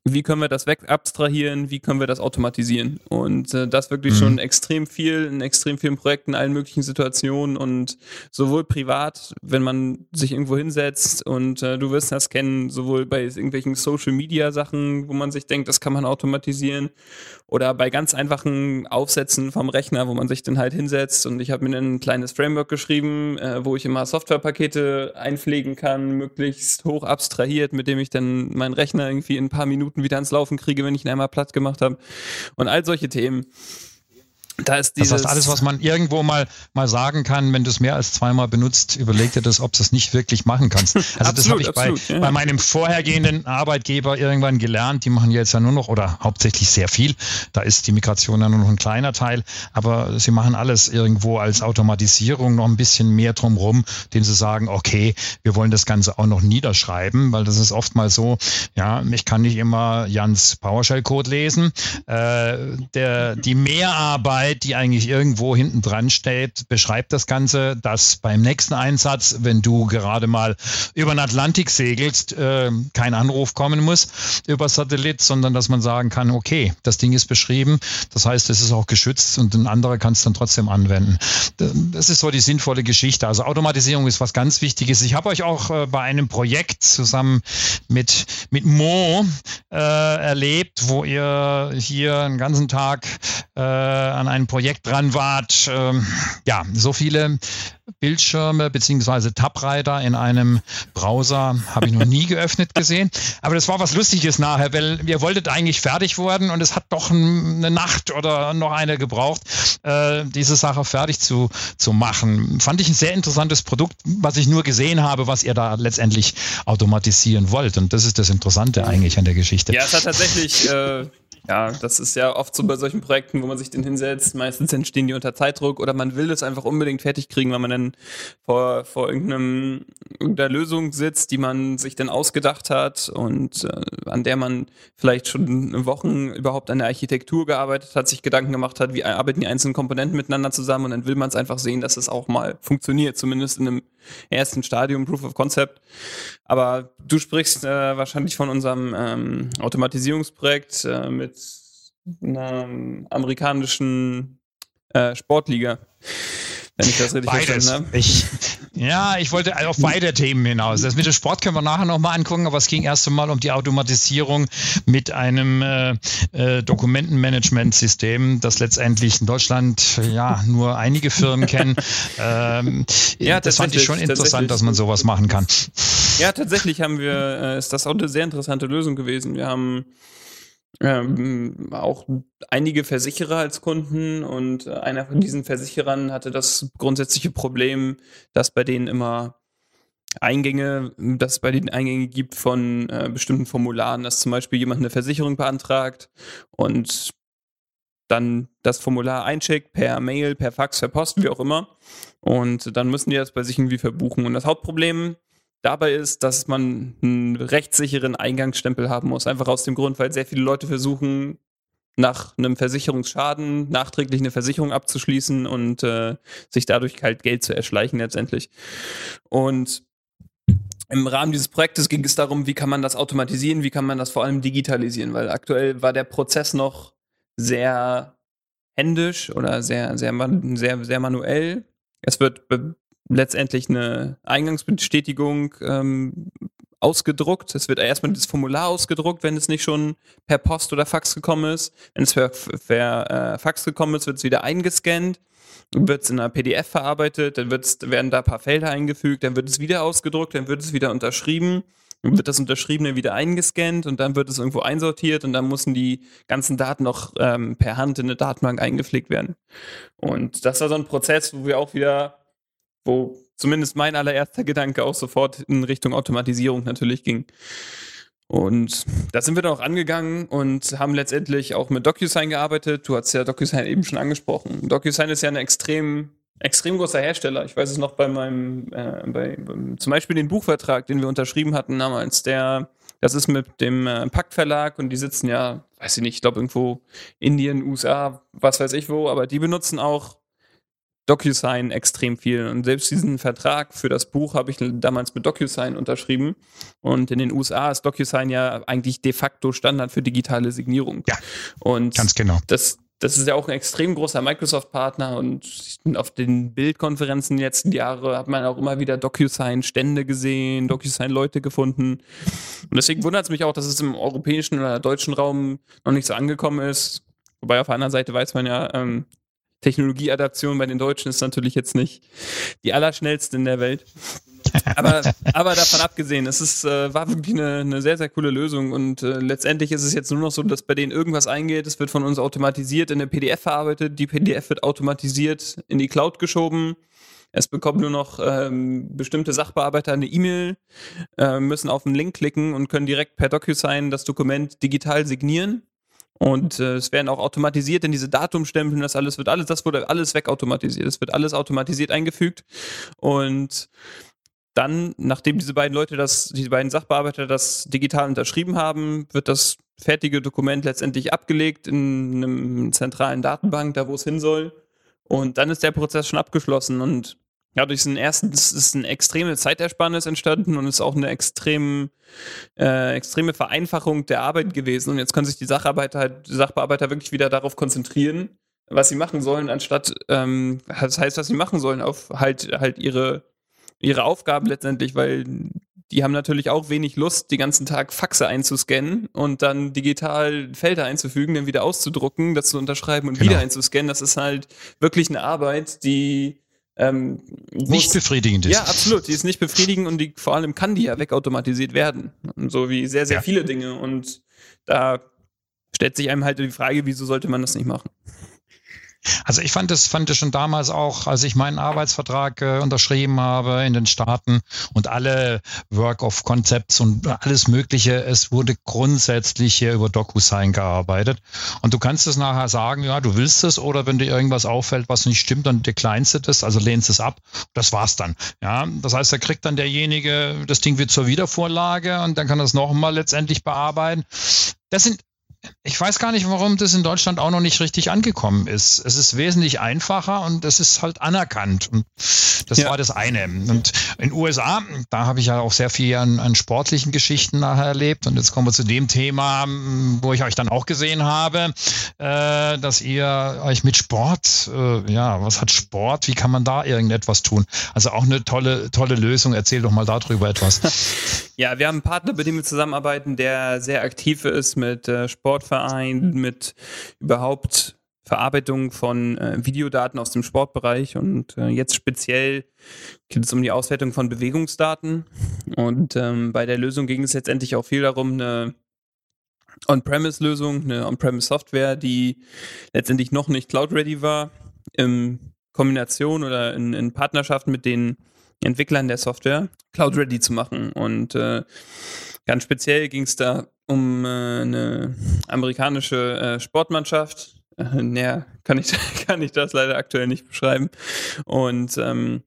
wie können wir das wegabstrahieren, wie können wir das automatisieren. Und äh, das wirklich mhm. schon extrem viel, in extrem vielen Projekten, allen möglichen Situationen und sowohl privat, wenn man sich irgendwo hinsetzt und äh, du wirst das kennen, sowohl bei irgendwelchen Social Media Sachen, wo man sich denkt, das kann man automatisieren, oder bei ganz einfachen Aufsätzen vom Rechner, wo man sich dann halt hinsetzt und ich habe mir ein kleines Framework geschrieben, äh, wo ich immer Softwarepakete einpflegen kann, möglichst hoch abstrahiert, mit dem ich dann meinen Rechner irgendwie in ein paar Minuten Minuten wieder ans Laufen kriege, wenn ich ihn einmal platt gemacht habe. Und all solche Themen. Da ist dieses das heißt, alles, was man irgendwo mal, mal sagen kann, wenn du es mehr als zweimal benutzt, überleg dir das, ob du es nicht wirklich machen kannst. Also absolut, das habe ich absolut, bei, ja. bei meinem vorhergehenden Arbeitgeber irgendwann gelernt. Die machen jetzt ja nur noch oder hauptsächlich sehr viel. Da ist die Migration ja nur noch ein kleiner Teil, aber sie machen alles irgendwo als Automatisierung noch ein bisschen mehr drumherum, den sie sagen, okay, wir wollen das Ganze auch noch niederschreiben, weil das ist oftmals so, ja, ich kann nicht immer Jans PowerShell-Code lesen. Äh, der, die Mehrarbeit Arbeit, die eigentlich irgendwo hinten dran steht, beschreibt das Ganze, dass beim nächsten Einsatz, wenn du gerade mal über den Atlantik segelst, äh, kein Anruf kommen muss über Satellit, sondern dass man sagen kann, okay, das Ding ist beschrieben, das heißt, es ist auch geschützt und ein anderer kann es dann trotzdem anwenden. Das ist so die sinnvolle Geschichte. Also Automatisierung ist was ganz Wichtiges. Ich habe euch auch äh, bei einem Projekt zusammen mit, mit Mo äh, erlebt, wo ihr hier einen ganzen Tag äh, an einem ein Projekt dran wart. Ähm, ja, so viele Bildschirme beziehungsweise Tabreiter in einem Browser habe ich noch nie geöffnet gesehen. Aber das war was Lustiges nachher, weil ihr wolltet eigentlich fertig werden und es hat doch eine Nacht oder noch eine gebraucht, äh, diese Sache fertig zu, zu machen. Fand ich ein sehr interessantes Produkt, was ich nur gesehen habe, was ihr da letztendlich automatisieren wollt. Und das ist das Interessante eigentlich an der Geschichte. Ja, es hat tatsächlich äh, ja, das ist ja oft so bei solchen Projekten, wo man sich den hinsetzt. Meistens entstehen die unter Zeitdruck oder man will es einfach unbedingt fertig kriegen, weil man dann vor, vor irgendeinem, irgendeiner Lösung sitzt, die man sich dann ausgedacht hat und äh, an der man vielleicht schon Wochen überhaupt an der Architektur gearbeitet hat, sich Gedanken gemacht hat, wie arbeiten die einzelnen Komponenten miteinander zusammen und dann will man es einfach sehen, dass es auch mal funktioniert, zumindest in einem ersten Stadium, Proof of Concept. Aber du sprichst äh, wahrscheinlich von unserem ähm, Automatisierungsprojekt äh, mit einer amerikanischen äh, Sportliga. Wenn ich das richtig Beides. verstanden habe. Ich, ja, ich wollte auf beide Themen hinaus. Das mit dem Sport können wir nachher nochmal angucken, aber es ging erst einmal um die Automatisierung mit einem äh, äh, Dokumentenmanagementsystem, das letztendlich in Deutschland ja nur einige Firmen kennen. Ähm, ja, das fand ich schon interessant, dass man sowas machen kann. Ja, tatsächlich haben wir, äh, ist das auch eine sehr interessante Lösung gewesen. Wir haben ähm, auch einige Versicherer als Kunden und einer von diesen Versicherern hatte das grundsätzliche Problem, dass bei denen immer Eingänge, dass es bei den Eingänge gibt von äh, bestimmten Formularen, dass zum Beispiel jemand eine Versicherung beantragt und dann das Formular einschickt per Mail, per Fax, per Post, wie auch immer. Und dann müssen die das bei sich irgendwie verbuchen. Und das Hauptproblem dabei ist, dass man einen rechtssicheren Eingangsstempel haben muss. Einfach aus dem Grund, weil sehr viele Leute versuchen, nach einem Versicherungsschaden nachträglich eine Versicherung abzuschließen und äh, sich dadurch halt Geld zu erschleichen letztendlich. Und im Rahmen dieses Projektes ging es darum, wie kann man das automatisieren, wie kann man das vor allem digitalisieren, weil aktuell war der Prozess noch sehr händisch oder sehr, sehr, sehr, sehr manuell. Es wird letztendlich eine Eingangsbestätigung ähm, ausgedruckt. Es wird erstmal das Formular ausgedruckt, wenn es nicht schon per Post oder Fax gekommen ist. Wenn es per, per äh, Fax gekommen ist, wird es wieder eingescannt, wird es in einer PDF verarbeitet, dann werden da ein paar Felder eingefügt, dann wird es wieder ausgedruckt, dann wird es wieder unterschrieben. Dann wird das Unterschriebene wieder eingescannt und dann wird es irgendwo einsortiert und dann müssen die ganzen Daten noch ähm, per Hand in eine Datenbank eingepflegt werden. Und das war so ein Prozess, wo wir auch wieder wo zumindest mein allererster Gedanke auch sofort in Richtung Automatisierung natürlich ging. Und da sind wir dann auch angegangen und haben letztendlich auch mit DocuSign gearbeitet. Du hast ja DocuSign eben schon angesprochen. DocuSign ist ja ein extrem, extrem großer Hersteller. Ich weiß es noch bei meinem, äh, bei, zum Beispiel den Buchvertrag, den wir unterschrieben hatten damals. Der, das ist mit dem äh, Pakt und die sitzen ja, weiß ich nicht, ich glaube irgendwo Indien, USA, was weiß ich wo, aber die benutzen auch DocuSign extrem viel. Und selbst diesen Vertrag für das Buch habe ich damals mit DocuSign unterschrieben. Und in den USA ist DocuSign ja eigentlich de facto Standard für digitale Signierung. Ja. Und ganz genau. Das, das ist ja auch ein extrem großer Microsoft-Partner und auf den Bildkonferenzen die letzten Jahre hat man auch immer wieder DocuSign-Stände gesehen, DocuSign-Leute gefunden. Und deswegen wundert es mich auch, dass es im europäischen oder deutschen Raum noch nicht so angekommen ist. Wobei auf der anderen Seite weiß man ja, ähm, Technologieadaption bei den Deutschen ist natürlich jetzt nicht die allerschnellste in der Welt. aber, aber davon abgesehen, es ist, äh, war wirklich eine, eine sehr, sehr coole Lösung und äh, letztendlich ist es jetzt nur noch so, dass bei denen irgendwas eingeht, es wird von uns automatisiert in eine PDF verarbeitet, die PDF wird automatisiert in die Cloud geschoben. Es bekommen nur noch ähm, bestimmte Sachbearbeiter eine E-Mail, äh, müssen auf einen Link klicken und können direkt per DocuSign das Dokument digital signieren. Und äh, es werden auch automatisiert in diese Datumstempel, das alles wird alles, das wurde alles wegautomatisiert. Es wird alles automatisiert eingefügt. Und dann, nachdem diese beiden Leute das, diese beiden Sachbearbeiter das digital unterschrieben haben, wird das fertige Dokument letztendlich abgelegt in einem zentralen Datenbank, da wo es hin soll. Und dann ist der Prozess schon abgeschlossen und ja, durch den ersten ist eine extreme Zeitersparnis entstanden und ist auch eine extrem, äh, extreme Vereinfachung der Arbeit gewesen. Und jetzt können sich die Sacharbeiter, halt, die Sachbearbeiter wirklich wieder darauf konzentrieren, was sie machen sollen, anstatt, ähm, das heißt, was sie machen sollen, auf halt, halt ihre, ihre Aufgaben letztendlich, weil die haben natürlich auch wenig Lust, den ganzen Tag Faxe einzuscannen und dann digital Felder einzufügen, dann wieder auszudrucken, das zu unterschreiben und genau. wieder einzuscannen. Das ist halt wirklich eine Arbeit, die ähm, nicht befriedigend ist. Ja, absolut. Die ist nicht befriedigend und die, vor allem kann die ja wegautomatisiert werden. Und so wie sehr, sehr ja. viele Dinge. Und da stellt sich einem halt die Frage, wieso sollte man das nicht machen? Also ich fand es fand es schon damals auch, als ich meinen Arbeitsvertrag äh, unterschrieben habe in den Staaten und alle Work of Concepts und alles Mögliche, es wurde grundsätzlich hier über DocuSign gearbeitet. Und du kannst es nachher sagen, ja, du willst es oder wenn dir irgendwas auffällt, was nicht stimmt, dann declinest du das, also lehnst es ab. Das war's dann. Ja, das heißt, da kriegt dann derjenige das Ding wieder zur Wiedervorlage und dann kann das nochmal letztendlich bearbeiten. Das sind ich weiß gar nicht, warum das in Deutschland auch noch nicht richtig angekommen ist. Es ist wesentlich einfacher und es ist halt anerkannt. Und das ja. war das eine. Und in den USA, da habe ich ja auch sehr viel an, an, sportlichen Geschichten nachher erlebt. Und jetzt kommen wir zu dem Thema, wo ich euch dann auch gesehen habe, äh, dass ihr euch mit Sport, äh, ja, was hat Sport? Wie kann man da irgendetwas tun? Also auch eine tolle, tolle Lösung. Erzähl doch mal darüber etwas. Ja, wir haben einen Partner, mit dem wir zusammenarbeiten, der sehr aktiv ist mit äh, Sport Sportverein, mit überhaupt Verarbeitung von äh, Videodaten aus dem Sportbereich und äh, jetzt speziell geht es um die Auswertung von Bewegungsdaten. Und ähm, bei der Lösung ging es letztendlich auch viel darum, eine On-Premise-Lösung, eine On-Premise-Software, die letztendlich noch nicht Cloud-ready war, in Kombination oder in, in Partnerschaft mit den Entwicklern der Software Cloud-ready zu machen und äh, ganz speziell ging es da um äh, eine amerikanische äh, Sportmannschaft. Äh, näher kann ich, kann ich das leider aktuell nicht beschreiben. Und ähm,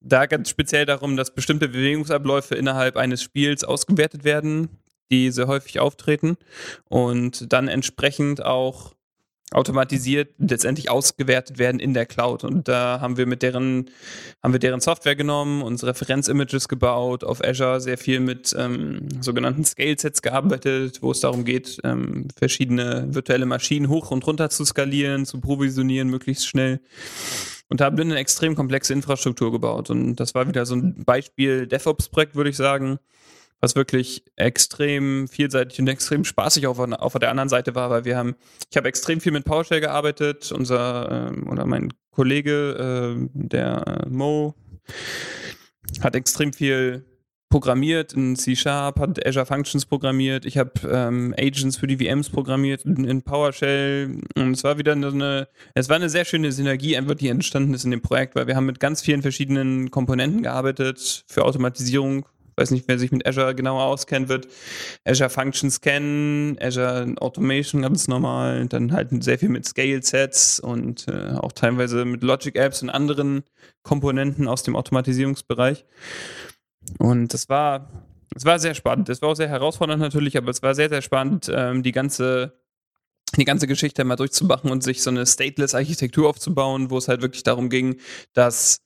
da ganz speziell darum, dass bestimmte Bewegungsabläufe innerhalb eines Spiels ausgewertet werden, die sehr häufig auftreten und dann entsprechend auch automatisiert letztendlich ausgewertet werden in der Cloud. Und da haben wir mit deren, haben wir deren Software genommen, unsere Referenzimages gebaut, auf Azure sehr viel mit ähm, sogenannten Scale-Sets gearbeitet, wo es darum geht, ähm, verschiedene virtuelle Maschinen hoch und runter zu skalieren, zu provisionieren, möglichst schnell. Und haben wir eine extrem komplexe Infrastruktur gebaut. Und das war wieder so ein Beispiel DevOps-Projekt, würde ich sagen, was wirklich extrem vielseitig und extrem spaßig auf, auf der anderen Seite war, weil wir haben, ich habe extrem viel mit PowerShell gearbeitet, unser ähm, oder mein Kollege, äh, der äh, Mo, hat extrem viel programmiert in C-Sharp, hat Azure Functions programmiert, ich habe ähm, Agents für die VMs programmiert in, in, PowerShell. Und es war wieder eine, es war eine sehr schöne Synergie einfach, die entstanden ist in dem Projekt, weil wir haben mit ganz vielen verschiedenen Komponenten gearbeitet für Automatisierung weiß nicht, wer sich mit Azure genauer auskennt, wird Azure Functions kennen, Azure Automation ganz normal, dann halt sehr viel mit Scale Sets und äh, auch teilweise mit Logic Apps und anderen Komponenten aus dem Automatisierungsbereich. Und das war, das war sehr spannend. Das war auch sehr herausfordernd natürlich, aber es war sehr, sehr spannend, ähm, die ganze die ganze Geschichte mal durchzumachen und sich so eine stateless Architektur aufzubauen, wo es halt wirklich darum ging, dass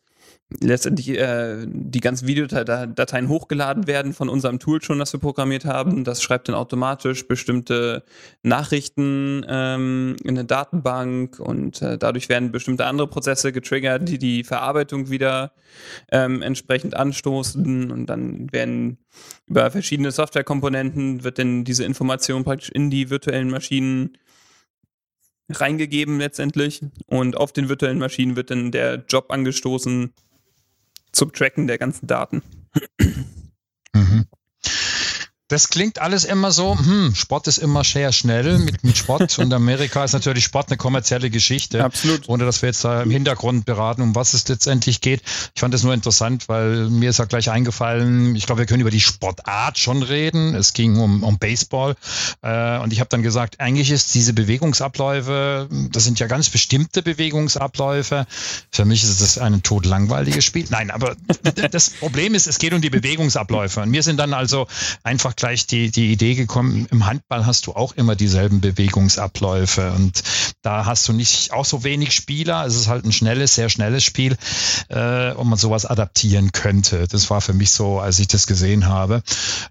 letztendlich äh, die ganzen Videodateien hochgeladen werden von unserem Tool schon, das wir programmiert haben. Das schreibt dann automatisch bestimmte Nachrichten ähm, in eine Datenbank und äh, dadurch werden bestimmte andere Prozesse getriggert, die die Verarbeitung wieder ähm, entsprechend anstoßen und dann werden über verschiedene Softwarekomponenten wird dann diese Information praktisch in die virtuellen Maschinen reingegeben letztendlich und auf den virtuellen Maschinen wird dann der Job angestoßen, zum Tracken der ganzen Daten. Das klingt alles immer so, hm, Sport ist immer sehr schnell mit, mit Sport und Amerika ist natürlich Sport eine kommerzielle Geschichte. Absolut. Ohne dass wir jetzt da im Hintergrund beraten, um was es letztendlich geht. Ich fand es nur interessant, weil mir ist ja gleich eingefallen, ich glaube, wir können über die Sportart schon reden. Es ging um, um Baseball äh, und ich habe dann gesagt, eigentlich ist diese Bewegungsabläufe, das sind ja ganz bestimmte Bewegungsabläufe. Für mich ist es ein todlangweiliges Spiel. Nein, aber das Problem ist, es geht um die Bewegungsabläufe und mir sind dann also einfach gleich die, die Idee gekommen, im Handball hast du auch immer dieselben Bewegungsabläufe und da hast du nicht auch so wenig Spieler. Es ist halt ein schnelles, sehr schnelles Spiel, äh, und man sowas adaptieren könnte. Das war für mich so, als ich das gesehen habe.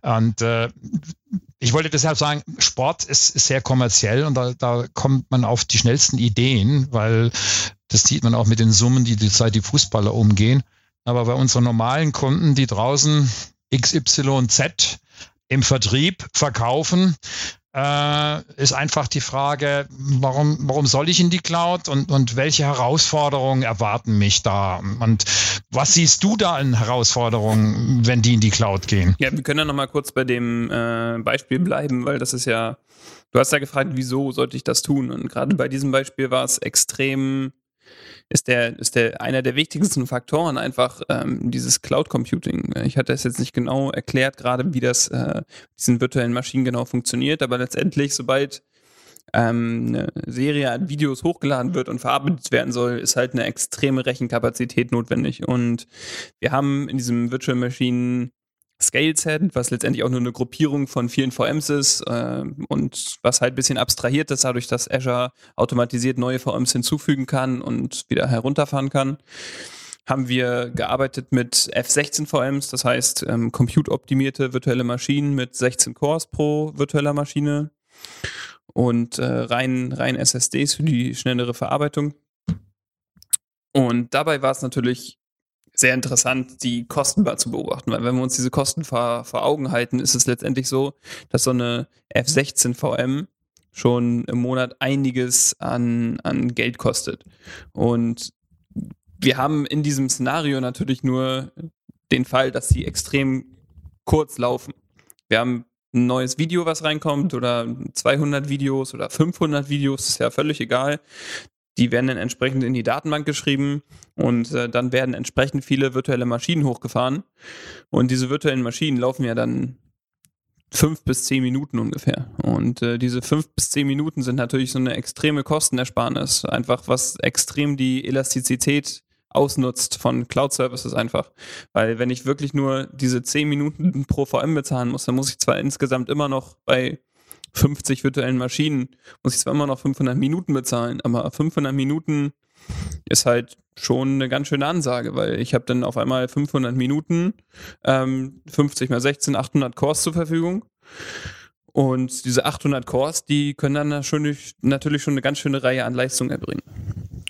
Und äh, ich wollte deshalb sagen, Sport ist, ist sehr kommerziell und da, da kommt man auf die schnellsten Ideen, weil das sieht man auch mit den Summen, die derzeit die Fußballer umgehen. Aber bei unseren normalen Kunden, die draußen XYZ im Vertrieb verkaufen, äh, ist einfach die Frage, warum, warum soll ich in die Cloud und, und welche Herausforderungen erwarten mich da? Und was siehst du da in Herausforderungen, wenn die in die Cloud gehen? Ja, wir können ja nochmal kurz bei dem äh, Beispiel bleiben, weil das ist ja, du hast ja gefragt, wieso sollte ich das tun? Und gerade bei diesem Beispiel war es extrem ist der, ist der einer der wichtigsten Faktoren einfach ähm, dieses Cloud Computing. Ich hatte es jetzt nicht genau erklärt, gerade wie das äh, diesen virtuellen Maschinen genau funktioniert, aber letztendlich, sobald ähm, eine Serie an Videos hochgeladen wird und verarbeitet werden soll, ist halt eine extreme Rechenkapazität notwendig. Und wir haben in diesem Virtual Machine Scale-Set, was letztendlich auch nur eine Gruppierung von vielen VMs ist äh, und was halt ein bisschen abstrahiert ist, dadurch, dass Azure automatisiert neue VMs hinzufügen kann und wieder herunterfahren kann, haben wir gearbeitet mit F16 VMs, das heißt ähm, compute-optimierte virtuelle Maschinen mit 16 Cores pro virtueller Maschine und äh, rein, rein SSDs für die schnellere Verarbeitung. Und dabei war es natürlich sehr interessant, die Kosten zu beobachten, weil wenn wir uns diese Kosten vor, vor Augen halten, ist es letztendlich so, dass so eine F16 VM schon im Monat einiges an, an Geld kostet. Und wir haben in diesem Szenario natürlich nur den Fall, dass sie extrem kurz laufen. Wir haben ein neues Video, was reinkommt oder 200 Videos oder 500 Videos, ist ja völlig egal. Die werden dann entsprechend in die Datenbank geschrieben und äh, dann werden entsprechend viele virtuelle Maschinen hochgefahren. Und diese virtuellen Maschinen laufen ja dann fünf bis zehn Minuten ungefähr. Und äh, diese fünf bis zehn Minuten sind natürlich so eine extreme Kostenersparnis. Einfach was extrem die Elastizität ausnutzt von Cloud Services einfach. Weil wenn ich wirklich nur diese zehn Minuten pro VM bezahlen muss, dann muss ich zwar insgesamt immer noch bei 50 virtuellen Maschinen, muss ich zwar immer noch 500 Minuten bezahlen, aber 500 Minuten ist halt schon eine ganz schöne Ansage, weil ich habe dann auf einmal 500 Minuten, ähm, 50 mal 16, 800 Cores zur Verfügung. Und diese 800 Cores, die können dann natürlich schon eine ganz schöne Reihe an Leistung erbringen.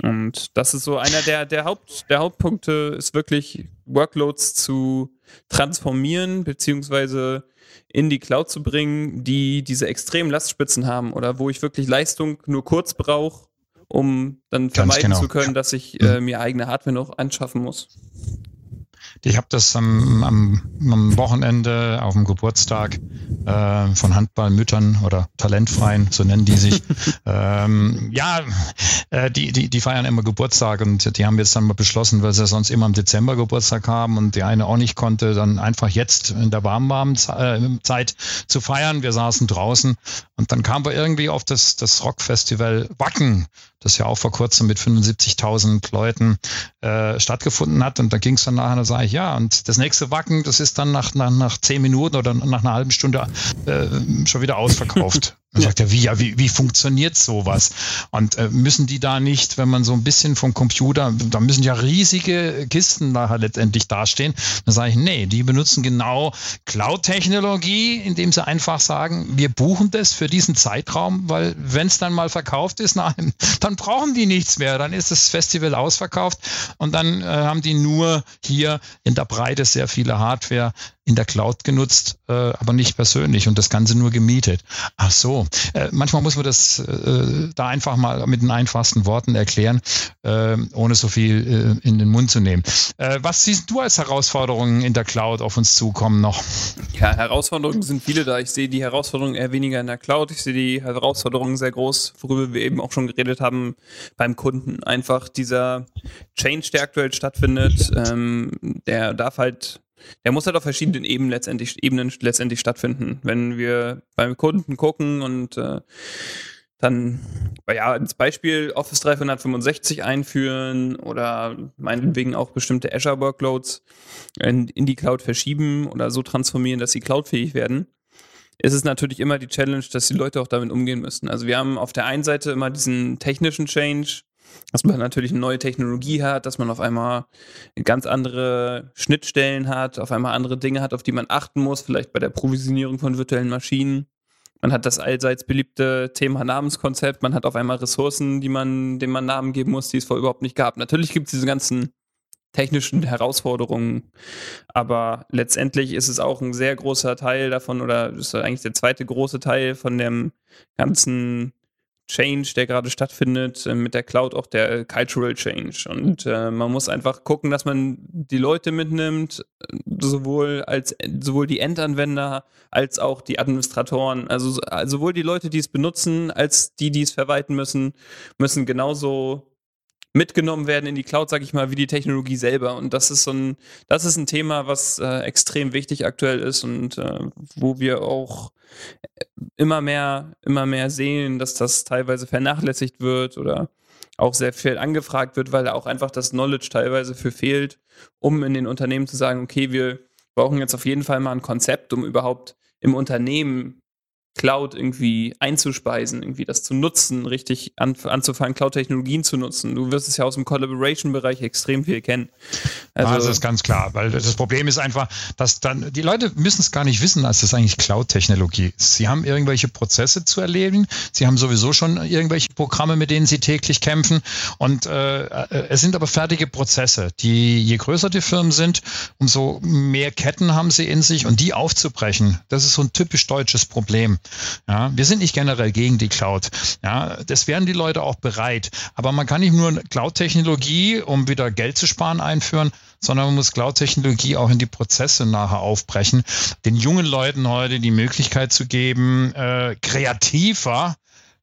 Und das ist so einer der, der, Haupt, der Hauptpunkte, ist wirklich Workloads zu transformieren, beziehungsweise in die Cloud zu bringen, die diese extremen Lastspitzen haben oder wo ich wirklich Leistung nur kurz brauche, um dann vermeiden genau. zu können, dass ich äh, mir eigene Hardware noch anschaffen muss. Ich habe das am, am, am, Wochenende auf dem Geburtstag äh, von Handballmüttern oder Talentfreien, so nennen die sich. ähm, ja, äh, die, die, die feiern immer Geburtstag und die haben jetzt dann mal beschlossen, weil sie sonst immer im Dezember Geburtstag haben und die eine auch nicht konnte, dann einfach jetzt in der warmen, warmen äh, Zeit zu feiern. Wir saßen draußen und dann kamen wir irgendwie auf das, das Rockfestival Wacken das ja auch vor kurzem mit 75.000 Leuten äh, stattgefunden hat. Und da ging es dann nachher, da sage ich, ja, und das nächste Wacken, das ist dann nach, nach, nach zehn Minuten oder nach einer halben Stunde äh, schon wieder ausverkauft. Dann sagt er, wie, ja, wie, wie funktioniert sowas? Und äh, müssen die da nicht, wenn man so ein bisschen vom Computer, da müssen ja riesige Kisten nachher letztendlich dastehen. Dann sage ich, nee, die benutzen genau Cloud-Technologie, indem sie einfach sagen, wir buchen das für diesen Zeitraum, weil wenn es dann mal verkauft ist, nein, dann brauchen die nichts mehr. Dann ist das Festival ausverkauft und dann äh, haben die nur hier in der Breite sehr viele Hardware in der Cloud genutzt, äh, aber nicht persönlich und das Ganze nur gemietet. Ach so, äh, manchmal muss man das äh, da einfach mal mit den einfachsten Worten erklären, äh, ohne so viel äh, in den Mund zu nehmen. Äh, was siehst du als Herausforderungen in der Cloud auf uns zukommen noch? Ja, Herausforderungen sind viele da. Ich sehe die Herausforderungen eher weniger in der Cloud. Ich sehe die Herausforderungen sehr groß, worüber wir eben auch schon geredet haben beim Kunden. Einfach dieser Change, der aktuell stattfindet, ähm, der darf halt der muss halt auf verschiedenen Ebenen letztendlich, Ebenen letztendlich stattfinden. Wenn wir beim Kunden gucken und äh, dann, ja, als Beispiel Office 365 einführen oder meinetwegen auch bestimmte Azure-Workloads in, in die Cloud verschieben oder so transformieren, dass sie cloudfähig werden, ist es natürlich immer die Challenge, dass die Leute auch damit umgehen müssen. Also wir haben auf der einen Seite immer diesen technischen Change, dass man natürlich eine neue Technologie hat, dass man auf einmal ganz andere Schnittstellen hat, auf einmal andere Dinge hat, auf die man achten muss, vielleicht bei der Provisionierung von virtuellen Maschinen. Man hat das allseits beliebte Thema Namenskonzept, man hat auf einmal Ressourcen, die man, denen man Namen geben muss, die es vorher überhaupt nicht gab. Natürlich gibt es diese ganzen technischen Herausforderungen, aber letztendlich ist es auch ein sehr großer Teil davon oder ist eigentlich der zweite große Teil von dem ganzen Change, der gerade stattfindet, äh, mit der Cloud auch der Cultural Change. Und äh, man muss einfach gucken, dass man die Leute mitnimmt, äh, sowohl als sowohl die Endanwender als auch die Administratoren. Also sowohl die Leute, die es benutzen, als die, die es verwalten müssen, müssen genauso mitgenommen werden in die Cloud, sage ich mal, wie die Technologie selber. Und das ist so ein, das ist ein Thema, was äh, extrem wichtig aktuell ist und äh, wo wir auch immer mehr, immer mehr sehen, dass das teilweise vernachlässigt wird oder auch sehr viel angefragt wird, weil da auch einfach das Knowledge teilweise für fehlt, um in den Unternehmen zu sagen, okay, wir brauchen jetzt auf jeden Fall mal ein Konzept, um überhaupt im Unternehmen Cloud irgendwie einzuspeisen, irgendwie das zu nutzen, richtig an, anzufangen, Cloud-Technologien zu nutzen. Du wirst es ja aus dem Collaboration-Bereich extrem viel kennen. Also, das ist ganz klar, weil das Problem ist einfach, dass dann die Leute müssen es gar nicht wissen, dass das eigentlich Cloud-Technologie ist. Sie haben irgendwelche Prozesse zu erleben, sie haben sowieso schon irgendwelche Programme, mit denen sie täglich kämpfen und äh, äh es sind aber fertige Prozesse. Die je größer die Firmen sind, umso mehr Ketten haben sie in sich und die aufzubrechen, das ist so ein typisch deutsches Problem. Ja, wir sind nicht generell gegen die Cloud. Ja, das wären die Leute auch bereit. Aber man kann nicht nur Cloud-Technologie, um wieder Geld zu sparen, einführen, sondern man muss Cloud-Technologie auch in die Prozesse nachher aufbrechen. Den jungen Leuten heute die Möglichkeit zu geben, äh, kreativer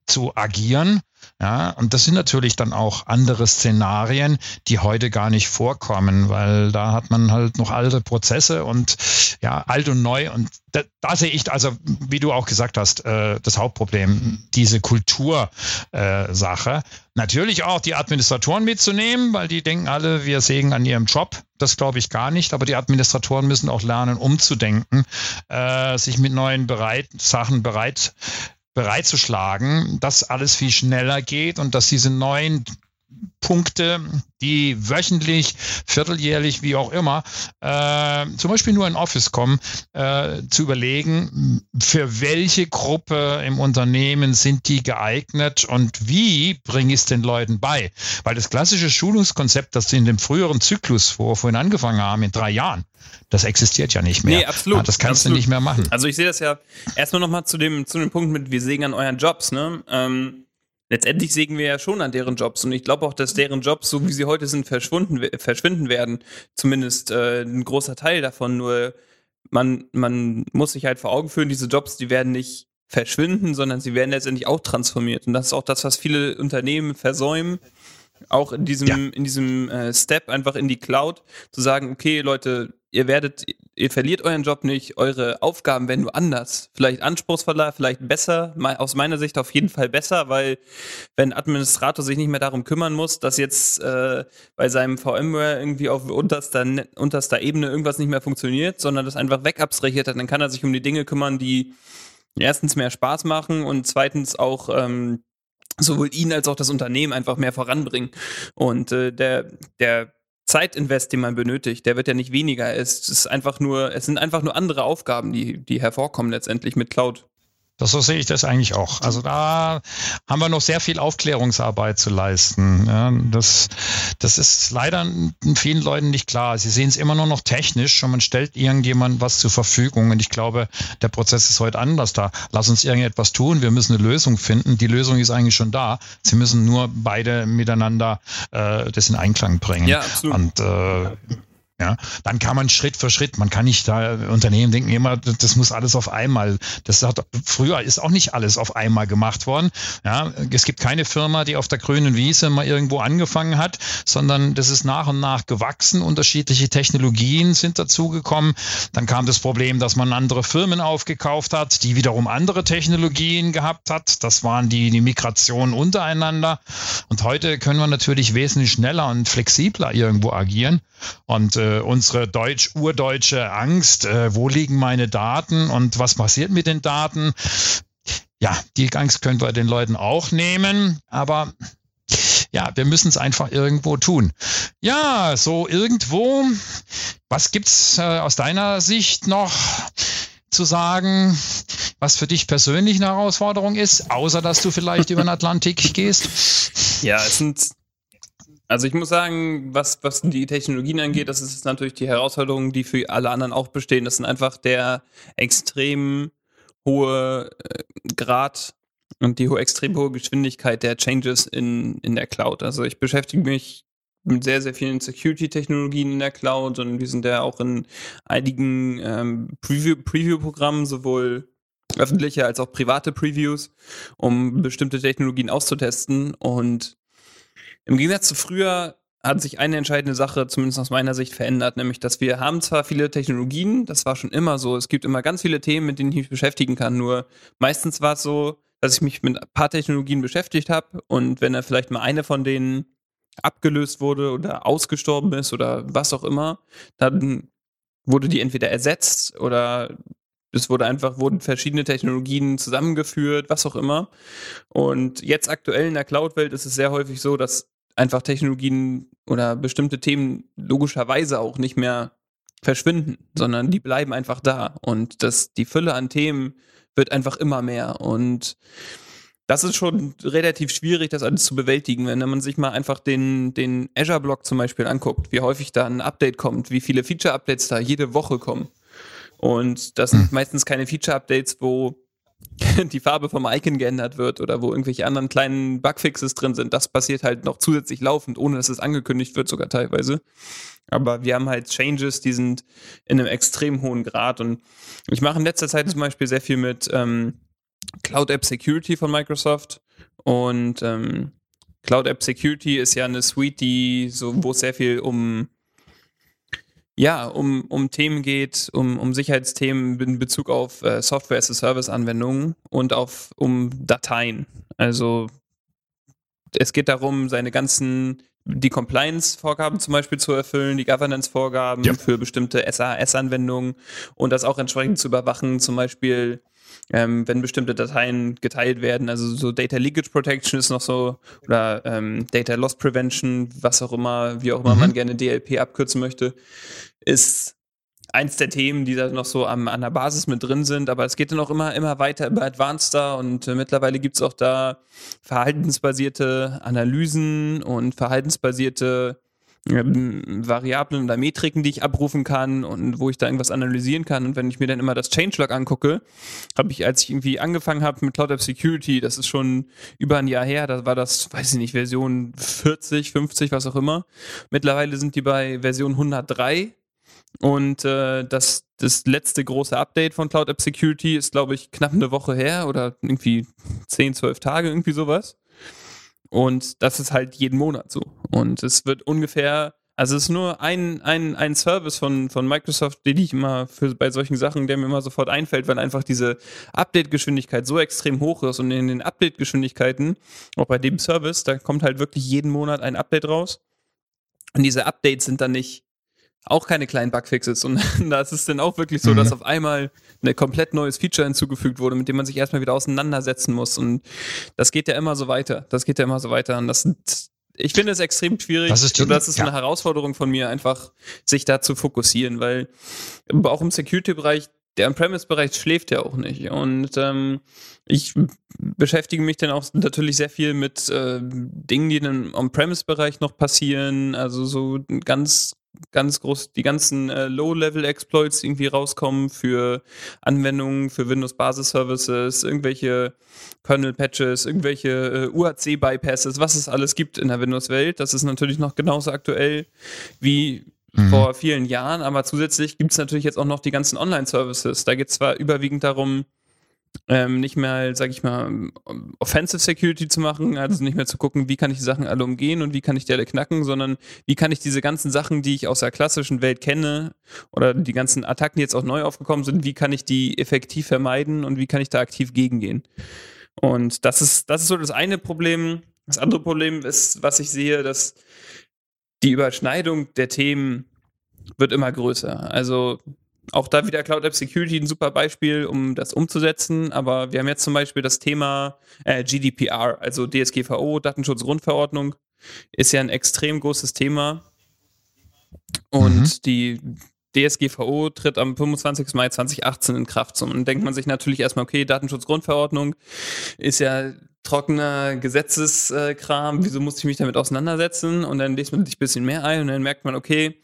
zu agieren ja, und das sind natürlich dann auch andere Szenarien, die heute gar nicht vorkommen, weil da hat man halt noch alte Prozesse und ja, alt und neu. Und da, da sehe ich also, wie du auch gesagt hast, äh, das Hauptproblem, diese Kultursache. Äh, Natürlich auch die Administratoren mitzunehmen, weil die denken alle, wir sägen an ihrem Job. Das glaube ich gar nicht, aber die Administratoren müssen auch lernen, umzudenken, äh, sich mit neuen bereit, Sachen bereit bereitzuschlagen, dass alles viel schneller geht und dass diese neuen Punkte, die wöchentlich, vierteljährlich, wie auch immer, äh, zum Beispiel nur in Office kommen, äh, zu überlegen, für welche Gruppe im Unternehmen sind die geeignet und wie bringe ich es den Leuten bei? Weil das klassische Schulungskonzept, das in dem früheren Zyklus, wo wir vorhin angefangen haben, in drei Jahren, das existiert ja nicht mehr. Nee, absolut. Das kannst absolut. du nicht mehr machen. Also ich sehe das ja erstmal nochmal zu dem, zu dem Punkt mit, wir sägen an euren Jobs, ne? Ähm, letztendlich sägen wir ja schon an deren Jobs und ich glaube auch, dass deren Jobs, so wie sie heute sind, verschwunden, verschwinden werden. Zumindest äh, ein großer Teil davon. Nur man, man muss sich halt vor Augen führen, diese Jobs, die werden nicht verschwinden, sondern sie werden letztendlich auch transformiert. Und das ist auch das, was viele Unternehmen versäumen, auch in diesem, ja. in diesem äh, Step einfach in die Cloud, zu sagen, okay, Leute, ihr werdet, ihr verliert euren Job nicht, eure Aufgaben werden nur anders. Vielleicht anspruchsvoller, vielleicht besser, aus meiner Sicht auf jeden Fall besser, weil wenn Administrator sich nicht mehr darum kümmern muss, dass jetzt äh, bei seinem VMware irgendwie auf unterster, unterster Ebene irgendwas nicht mehr funktioniert, sondern das einfach wegabstrahiert hat, dann kann er sich um die Dinge kümmern, die erstens mehr Spaß machen und zweitens auch ähm, sowohl ihn als auch das Unternehmen einfach mehr voranbringen. Und äh, der, der Zeitinvest, den man benötigt, der wird ja nicht weniger. Es ist einfach nur, es sind einfach nur andere Aufgaben, die, die hervorkommen letztendlich mit Cloud. Das, so sehe ich das eigentlich auch. Also da haben wir noch sehr viel Aufklärungsarbeit zu leisten. Ja, das, das ist leider vielen Leuten nicht klar. Sie sehen es immer nur noch technisch und man stellt irgendjemand was zur Verfügung. Und ich glaube, der Prozess ist heute anders da. Lass uns irgendetwas tun. Wir müssen eine Lösung finden. Die Lösung ist eigentlich schon da. Sie müssen nur beide miteinander äh, das in Einklang bringen. Ja, absolut. Und äh, ja, dann kann man Schritt für Schritt, man kann nicht da, Unternehmen denken immer, das muss alles auf einmal. Das hat, früher ist auch nicht alles auf einmal gemacht worden. Ja, es gibt keine Firma, die auf der grünen Wiese mal irgendwo angefangen hat, sondern das ist nach und nach gewachsen. Unterschiedliche Technologien sind dazugekommen. Dann kam das Problem, dass man andere Firmen aufgekauft hat, die wiederum andere Technologien gehabt hat. Das waren die, die Migrationen untereinander. Und heute können wir natürlich wesentlich schneller und flexibler irgendwo agieren. Und äh, unsere deutsch urdeutsche Angst, äh, wo liegen meine Daten und was passiert mit den Daten? Ja, die Angst können wir den Leuten auch nehmen, aber ja, wir müssen es einfach irgendwo tun. Ja, so irgendwo. Was gibt's äh, aus deiner Sicht noch zu sagen, was für dich persönlich eine Herausforderung ist, außer dass du vielleicht über den Atlantik gehst? Ja, es sind also ich muss sagen, was, was die Technologien angeht, das ist natürlich die Herausforderung, die für alle anderen auch bestehen. Das sind einfach der extrem hohe äh, Grad und die hohe, extrem hohe Geschwindigkeit der Changes in, in der Cloud. Also ich beschäftige mich mit sehr, sehr vielen Security-Technologien in der Cloud und wir sind ja auch in einigen ähm, Preview-Programmen, Preview sowohl öffentliche als auch private Previews, um bestimmte Technologien auszutesten. Und Im Gegensatz zu früher hat sich eine entscheidende Sache, zumindest aus meiner Sicht, verändert, nämlich, dass wir haben zwar viele Technologien, das war schon immer so, es gibt immer ganz viele Themen, mit denen ich mich beschäftigen kann, nur meistens war es so, dass ich mich mit ein paar Technologien beschäftigt habe und wenn da vielleicht mal eine von denen abgelöst wurde oder ausgestorben ist oder was auch immer, dann wurde die entweder ersetzt oder es wurde einfach, wurden verschiedene Technologien zusammengeführt, was auch immer. Und jetzt aktuell in der Cloud-Welt ist es sehr häufig so, dass einfach Technologien oder bestimmte Themen logischerweise auch nicht mehr verschwinden, sondern die bleiben einfach da. Und das, die Fülle an Themen wird einfach immer mehr. Und das ist schon relativ schwierig, das alles zu bewältigen. Wenn man sich mal einfach den, den Azure-Block zum Beispiel anguckt, wie häufig da ein Update kommt, wie viele Feature-Updates da jede Woche kommen. Und das sind hm. meistens keine Feature-Updates, wo die Farbe vom Icon geändert wird oder wo irgendwelche anderen kleinen Bugfixes drin sind. Das passiert halt noch zusätzlich laufend, ohne dass es angekündigt wird, sogar teilweise. Aber wir haben halt Changes, die sind in einem extrem hohen Grad. Und ich mache in letzter Zeit zum Beispiel sehr viel mit ähm, Cloud App Security von Microsoft. Und ähm, Cloud App Security ist ja eine Suite, die so, wo es sehr viel um ja, um, um Themen geht, um, um Sicherheitsthemen in Bezug auf äh, Software as a Service Anwendungen und auf um Dateien. Also es geht darum, seine ganzen die Compliance-Vorgaben zum Beispiel zu erfüllen, die Governance-Vorgaben ja. für bestimmte SAS-Anwendungen und das auch entsprechend zu überwachen, zum Beispiel ähm, wenn bestimmte Dateien geteilt werden. Also so Data Leakage Protection ist noch so oder ähm, Data Loss Prevention, was auch immer, wie auch immer mhm. man gerne DLP abkürzen möchte, ist eins der Themen, die da noch so am, an der Basis mit drin sind, aber es geht dann auch immer, immer weiter, immer advanceder und äh, mittlerweile gibt es auch da verhaltensbasierte Analysen und verhaltensbasierte Variablen oder Metriken, die ich abrufen kann und wo ich da irgendwas analysieren kann. Und wenn ich mir dann immer das Changelog angucke, habe ich, als ich irgendwie angefangen habe mit Cloud App Security, das ist schon über ein Jahr her, da war das, weiß ich nicht, Version 40, 50, was auch immer. Mittlerweile sind die bei Version 103 und äh, das, das letzte große Update von Cloud App Security ist, glaube ich, knapp eine Woche her oder irgendwie 10, 12 Tage, irgendwie sowas. Und das ist halt jeden Monat so. Und es wird ungefähr, also es ist nur ein, ein, ein Service von, von Microsoft, den ich immer für, bei solchen Sachen, der mir immer sofort einfällt, weil einfach diese Update-Geschwindigkeit so extrem hoch ist. Und in den Update-Geschwindigkeiten, auch bei dem Service, da kommt halt wirklich jeden Monat ein Update raus. Und diese Updates sind dann nicht auch keine kleinen Bugfixes. Und da ist es dann auch wirklich so, mhm. dass auf einmal ein komplett neues Feature hinzugefügt wurde, mit dem man sich erstmal wieder auseinandersetzen muss. Und das geht ja immer so weiter. Das geht ja immer so weiter. Und das ich finde es extrem schwierig. Das ist, und das ist ja. eine Herausforderung von mir, einfach sich da zu fokussieren, weil auch im Security-Bereich, der On-Premise-Bereich schläft ja auch nicht. Und ähm, ich beschäftige mich dann auch natürlich sehr viel mit äh, Dingen, die im On-Premise-Bereich noch passieren. Also so ganz ganz groß die ganzen äh, Low-Level-Exploits irgendwie rauskommen für Anwendungen, für Windows-Basis-Services, irgendwelche Kernel-Patches, irgendwelche äh, UAC-Bypasses, was es alles gibt in der Windows-Welt. Das ist natürlich noch genauso aktuell wie mhm. vor vielen Jahren, aber zusätzlich gibt es natürlich jetzt auch noch die ganzen Online-Services. Da geht es zwar überwiegend darum, ähm, nicht mehr, sag ich mal, Offensive Security zu machen, also nicht mehr zu gucken, wie kann ich die Sachen alle umgehen und wie kann ich die alle knacken, sondern wie kann ich diese ganzen Sachen, die ich aus der klassischen Welt kenne oder die ganzen Attacken, die jetzt auch neu aufgekommen sind, wie kann ich die effektiv vermeiden und wie kann ich da aktiv gegengehen. Und das ist, das ist so das eine Problem. Das andere Problem ist, was ich sehe, dass die Überschneidung der Themen wird immer größer. Also auch da wieder Cloud App Security ein super Beispiel, um das umzusetzen. Aber wir haben jetzt zum Beispiel das Thema äh, GDPR, also DSGVO, Datenschutzgrundverordnung, ist ja ein extrem großes Thema. Und mhm. die DSGVO tritt am 25. Mai 2018 in Kraft. Und dann denkt man sich natürlich erstmal, okay, Datenschutzgrundverordnung ist ja trockener Gesetzeskram, wieso muss ich mich damit auseinandersetzen? Und dann lest man sich ein bisschen mehr ein und dann merkt man, okay,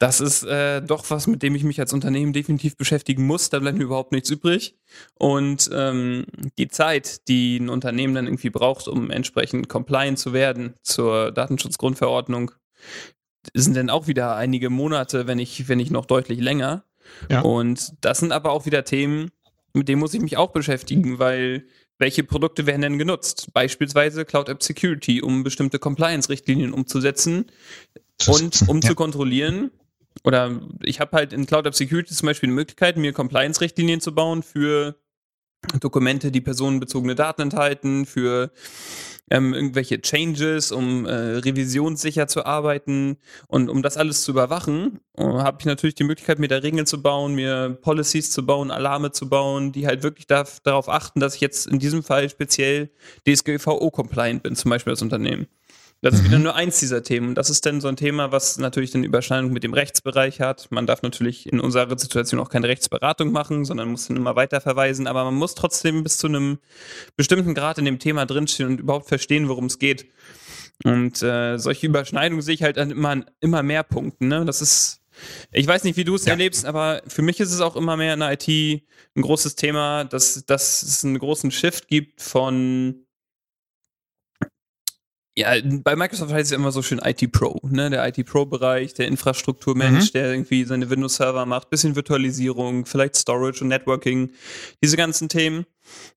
das ist äh, doch was, mit dem ich mich als Unternehmen definitiv beschäftigen muss. Da bleibt mir überhaupt nichts übrig. Und ähm, die Zeit, die ein Unternehmen dann irgendwie braucht, um entsprechend compliant zu werden zur Datenschutzgrundverordnung, sind dann auch wieder einige Monate, wenn ich, wenn nicht noch deutlich länger. Ja. Und das sind aber auch wieder Themen, mit denen muss ich mich auch beschäftigen, weil welche Produkte werden denn genutzt? Beispielsweise Cloud App Security, um bestimmte Compliance-Richtlinien umzusetzen und um ja. zu kontrollieren. Oder ich habe halt in Cloud App Security zum Beispiel die Möglichkeit, mir Compliance-Richtlinien zu bauen für Dokumente, die personenbezogene Daten enthalten, für ähm, irgendwelche Changes, um äh, revisionssicher zu arbeiten und um das alles zu überwachen, äh, habe ich natürlich die Möglichkeit, mir da Regeln zu bauen, mir Policies zu bauen, Alarme zu bauen, die halt wirklich darf, darauf achten, dass ich jetzt in diesem Fall speziell DSGVO-compliant bin, zum Beispiel als Unternehmen. Das ist wieder mhm. nur eins dieser Themen. Das ist dann so ein Thema, was natürlich dann Überschneidung mit dem Rechtsbereich hat. Man darf natürlich in unserer Situation auch keine Rechtsberatung machen, sondern muss dann immer weiter verweisen. Aber man muss trotzdem bis zu einem bestimmten Grad in dem Thema drinstehen und überhaupt verstehen, worum es geht. Und äh, solche Überschneidungen sehe ich halt an immer, immer mehr Punkten. Ne? Das ist, ich weiß nicht, wie du es ja. erlebst, aber für mich ist es auch immer mehr in der IT ein großes Thema, dass, dass es einen großen Shift gibt von ja, bei Microsoft heißt es ja immer so schön IT Pro, ne? Der IT Pro-Bereich, der Infrastrukturmensch, mhm. der irgendwie seine Windows-Server macht, bisschen Virtualisierung, vielleicht Storage und Networking, diese ganzen Themen.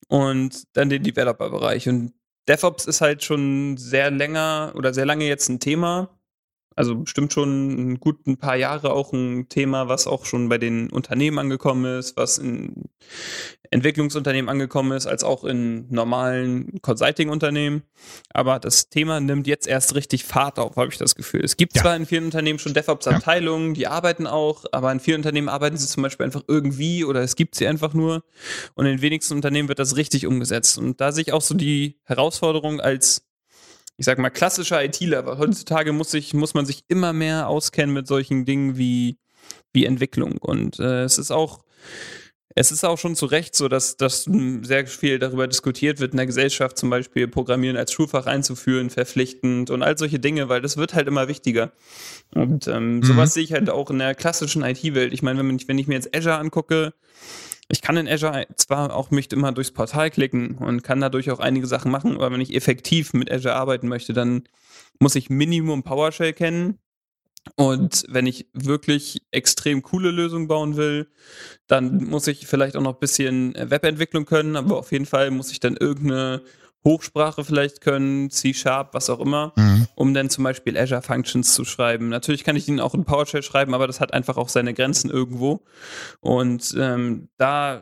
Und dann den Developer-Bereich. Und DevOps ist halt schon sehr länger oder sehr lange jetzt ein Thema. Also bestimmt schon ein guten paar Jahre auch ein Thema, was auch schon bei den Unternehmen angekommen ist, was in Entwicklungsunternehmen angekommen ist, als auch in normalen Consulting-Unternehmen. Aber das Thema nimmt jetzt erst richtig Fahrt auf, habe ich das Gefühl. Es gibt ja. zwar in vielen Unternehmen schon DevOps-Abteilungen, ja. die arbeiten auch, aber in vielen Unternehmen arbeiten sie zum Beispiel einfach irgendwie oder es gibt sie einfach nur. Und in den wenigsten Unternehmen wird das richtig umgesetzt. Und da sehe ich auch so die Herausforderung als ich sag mal, klassischer ITler, weil heutzutage muss, sich, muss man sich immer mehr auskennen mit solchen Dingen wie, wie Entwicklung. Und äh, es ist auch, es ist auch schon zu Recht so, dass, dass sehr viel darüber diskutiert wird in der Gesellschaft, zum Beispiel Programmieren als Schulfach einzuführen, verpflichtend und all solche Dinge, weil das wird halt immer wichtiger. Und ähm, mhm. sowas sehe ich halt auch in der klassischen IT-Welt. Ich meine, wenn, wenn ich mir jetzt Azure angucke, ich kann in Azure zwar auch mich immer durchs Portal klicken und kann dadurch auch einige Sachen machen, aber wenn ich effektiv mit Azure arbeiten möchte, dann muss ich Minimum PowerShell kennen. Und wenn ich wirklich extrem coole Lösungen bauen will, dann muss ich vielleicht auch noch ein bisschen Webentwicklung können, aber auf jeden Fall muss ich dann irgendeine Hochsprache vielleicht können, C-Sharp, was auch immer, mhm. um dann zum Beispiel Azure Functions zu schreiben. Natürlich kann ich ihn auch in PowerShell schreiben, aber das hat einfach auch seine Grenzen irgendwo. Und ähm, da,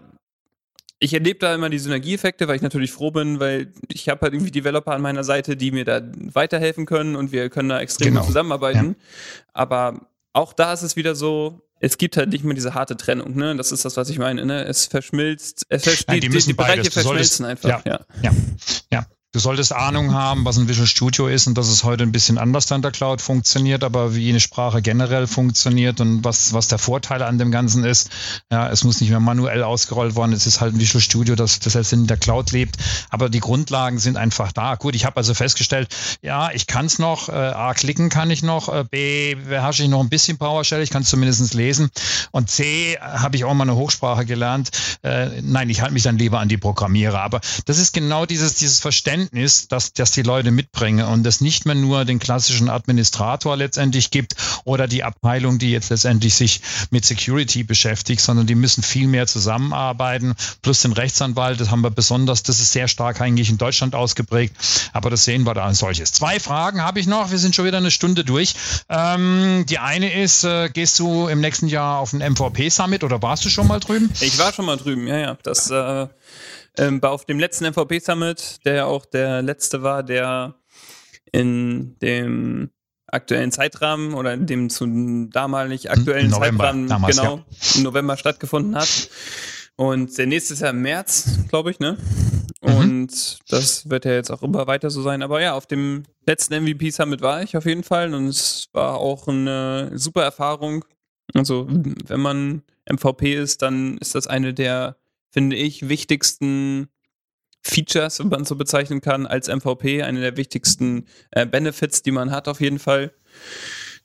ich erlebe da immer die Synergieeffekte, weil ich natürlich froh bin, weil ich habe halt irgendwie Developer an meiner Seite, die mir da weiterhelfen können und wir können da extrem genau. zusammenarbeiten. Ja. Aber auch da ist es wieder so, es gibt halt nicht mehr diese harte Trennung, ne? Das ist das, was ich meine, ne? Es verschmilzt, es Nein, die, die, Bereiche verschmelzen einfach. Ja, ja, ja. ja. Du solltest Ahnung haben, was ein Visual Studio ist und dass es heute ein bisschen anders an der Cloud funktioniert, aber wie eine Sprache generell funktioniert und was, was der Vorteil an dem Ganzen ist. Ja, es muss nicht mehr manuell ausgerollt worden. Es ist halt ein Visual Studio, das, das jetzt in der Cloud lebt. Aber die Grundlagen sind einfach da. Gut, ich habe also festgestellt, ja, ich kann es noch, äh, A, klicken kann ich noch, äh, B, beherrsche ich noch ein bisschen PowerShell, ich kann es zumindest lesen. Und C, habe ich auch mal eine Hochsprache gelernt. Äh, nein, ich halte mich dann lieber an die Programmierer. Aber das ist genau dieses, dieses Verständnis, Verständnis, dass, dass die Leute mitbringen und es nicht mehr nur den klassischen Administrator letztendlich gibt oder die Abteilung, die jetzt letztendlich sich mit Security beschäftigt, sondern die müssen viel mehr zusammenarbeiten, plus den Rechtsanwalt, das haben wir besonders, das ist sehr stark eigentlich in Deutschland ausgeprägt, aber das sehen wir da als solches. Zwei Fragen habe ich noch, wir sind schon wieder eine Stunde durch. Ähm, die eine ist, äh, gehst du im nächsten Jahr auf den MVP-Summit oder warst du schon mal drüben? Ich war schon mal drüben, ja, ja. Das äh, ähm, auf dem letzten MVP Summit, der ja auch der letzte war, der in dem aktuellen Zeitrahmen oder in dem zu damalig aktuellen November, Zeitrahmen damals, genau ja. im November stattgefunden hat. Und der nächste ist ja im März, glaube ich, ne? Mhm. Und mhm. das wird ja jetzt auch immer weiter so sein. Aber ja, auf dem letzten MVP Summit war ich auf jeden Fall und es war auch eine super Erfahrung. Also, wenn man MVP ist, dann ist das eine der finde ich, wichtigsten Features, wenn man so bezeichnen kann, als MVP, eine der wichtigsten äh, Benefits, die man hat auf jeden Fall,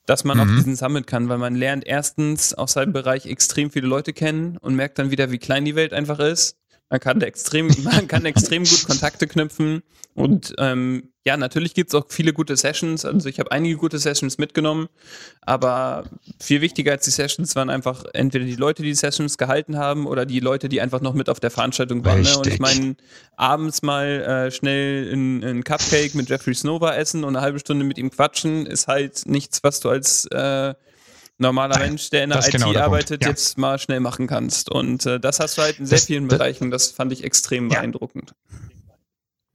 dass man mhm. auf diesen Summit kann, weil man lernt erstens aus seinem Bereich extrem viele Leute kennen und merkt dann wieder, wie klein die Welt einfach ist. Man kann extrem, man kann extrem gut Kontakte knüpfen und ähm, ja, natürlich gibt es auch viele gute Sessions. Also ich habe einige gute Sessions mitgenommen, aber viel wichtiger als die Sessions waren einfach entweder die Leute, die die Sessions gehalten haben oder die Leute, die einfach noch mit auf der Veranstaltung waren. Ne? Und ich meine, abends mal äh, schnell ein Cupcake mit Jeffrey Snover essen und eine halbe Stunde mit ihm quatschen, ist halt nichts, was du als äh, normaler Mensch, der in der IT genau der arbeitet, ja. jetzt mal schnell machen kannst. Und äh, das hast du halt in sehr das, vielen Bereichen. Das fand ich extrem ja. beeindruckend.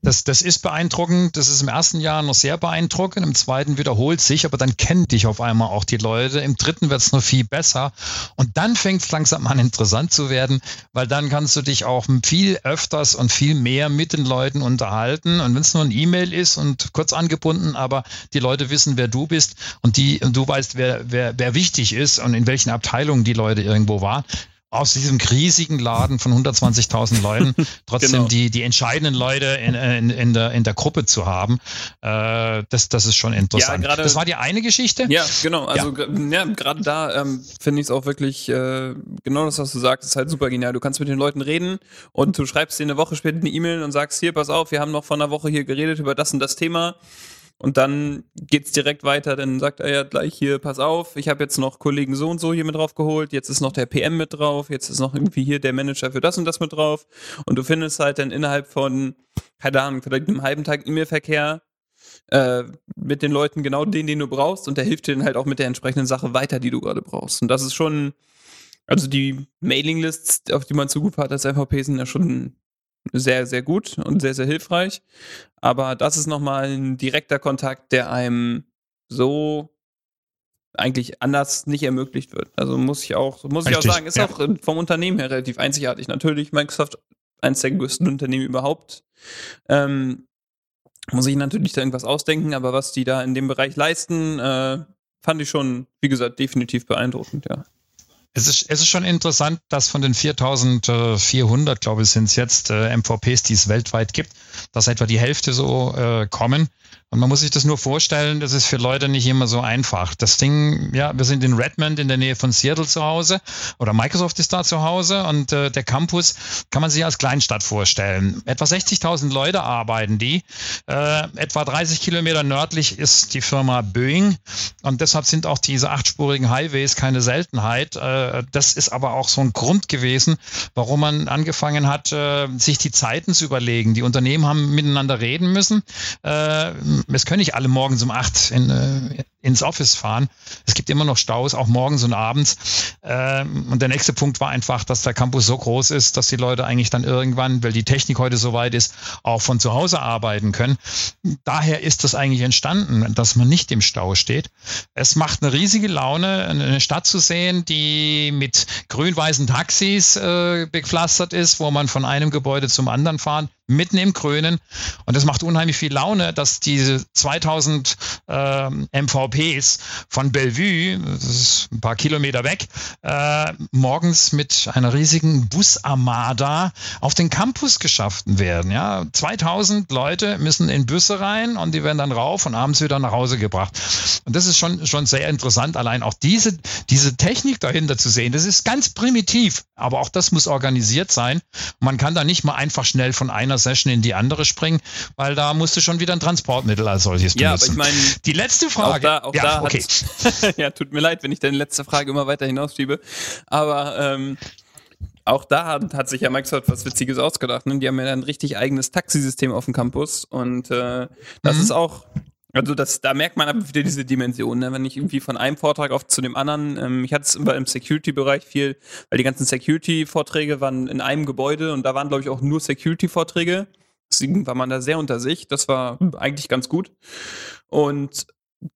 Das, das ist beeindruckend. Das ist im ersten Jahr noch sehr beeindruckend. Im zweiten wiederholt sich, aber dann kennen dich auf einmal auch die Leute. Im dritten wird es noch viel besser. Und dann fängt es langsam an interessant zu werden, weil dann kannst du dich auch viel öfters und viel mehr mit den Leuten unterhalten. Und wenn es nur ein E-Mail ist und kurz angebunden, aber die Leute wissen, wer du bist und die und du weißt, wer, wer, wer wichtig ist und in welchen Abteilungen die Leute irgendwo waren, aus diesem riesigen Laden von 120.000 Leuten trotzdem genau. die, die entscheidenden Leute in, in, in, der, in der Gruppe zu haben, äh, das, das ist schon interessant. Ja, grade, das war die eine Geschichte? Ja, genau. Also ja. ja gerade da ähm, finde ich es auch wirklich, äh, genau das, was du sagst, ist halt super genial. Du kannst mit den Leuten reden und du schreibst dir eine Woche später eine E-Mail und sagst, hier, pass auf, wir haben noch vor einer Woche hier geredet über das und das Thema. Und dann geht's direkt weiter, dann sagt er ja gleich hier, pass auf, ich habe jetzt noch Kollegen so und so hier mit drauf geholt, jetzt ist noch der PM mit drauf, jetzt ist noch irgendwie hier der Manager für das und das mit drauf. Und du findest halt dann innerhalb von, keine Ahnung, vielleicht einem halben Tag E-Mail-Verkehr äh, mit den Leuten genau den, den du brauchst und der hilft dir dann halt auch mit der entsprechenden Sache weiter, die du gerade brauchst. Und das ist schon, also die Mailinglists, auf die man Zugriff hat als MVP, sind ja schon sehr, sehr gut und sehr, sehr hilfreich. Aber das ist nochmal ein direkter Kontakt, der einem so eigentlich anders nicht ermöglicht wird. Also muss ich auch, muss Richtig, ich auch sagen, ist ja. auch vom Unternehmen her relativ einzigartig. Natürlich Microsoft eines der größten Unternehmen überhaupt. Ähm, muss ich natürlich da irgendwas ausdenken, aber was die da in dem Bereich leisten, äh, fand ich schon, wie gesagt, definitiv beeindruckend, ja. Es ist, es ist schon interessant, dass von den 4400, glaube ich, sind es jetzt äh, MVPs, die es weltweit gibt, dass etwa die Hälfte so äh, kommen. Und man muss sich das nur vorstellen, das ist für Leute nicht immer so einfach. Das Ding, ja, wir sind in Redmond in der Nähe von Seattle zu Hause oder Microsoft ist da zu Hause und äh, der Campus kann man sich als Kleinstadt vorstellen. Etwa 60.000 Leute arbeiten die. Äh, etwa 30 Kilometer nördlich ist die Firma Boeing und deshalb sind auch diese achtspurigen Highways keine Seltenheit. Äh, das ist aber auch so ein Grund gewesen, warum man angefangen hat, äh, sich die Zeiten zu überlegen. Die Unternehmen haben miteinander reden müssen. Es können nicht alle morgens um acht in, äh, ins Office fahren. Es gibt immer noch Staus, auch morgens und abends. Ähm, und der nächste Punkt war einfach, dass der Campus so groß ist, dass die Leute eigentlich dann irgendwann, weil die Technik heute so weit ist, auch von zu Hause arbeiten können. Daher ist das eigentlich entstanden, dass man nicht im Stau steht. Es macht eine riesige Laune, eine Stadt zu sehen, die mit grün-weißen Taxis äh, bepflastert ist, wo man von einem Gebäude zum anderen fahren mitten im Grünen. Und es macht unheimlich viel Laune, dass diese 2000 äh, MVPs von Bellevue, das ist ein paar Kilometer weg, äh, morgens mit einer riesigen Busarmada auf den Campus geschaffen werden. Ja, 2000 Leute müssen in Busse rein und die werden dann rauf und abends wieder nach Hause gebracht. Und das ist schon, schon sehr interessant, allein auch diese, diese Technik dahinter zu sehen. Das ist ganz primitiv, aber auch das muss organisiert sein. Man kann da nicht mal einfach schnell von einer Session in die andere springen, weil da musst du schon wieder ein Transportmittel als solches benutzen. Ja, aber ich meine, die letzte Frage. Auch ja, da okay. ja, tut mir leid, wenn ich deine letzte Frage immer weiter hinausschiebe. Aber ähm, auch da hat, hat, sich ja Microsoft was Witziges ausgedacht. Ne? Die haben ja ein richtig eigenes Taxisystem auf dem Campus und äh, das mhm. ist auch also das, da merkt man aber wieder diese Dimension, ne? wenn ich irgendwie von einem Vortrag auf zu dem anderen, ähm, ich hatte es immer im Security-Bereich viel, weil die ganzen Security-Vorträge waren in einem Gebäude und da waren, glaube ich, auch nur Security-Vorträge. Deswegen war man da sehr unter sich. Das war eigentlich ganz gut. Und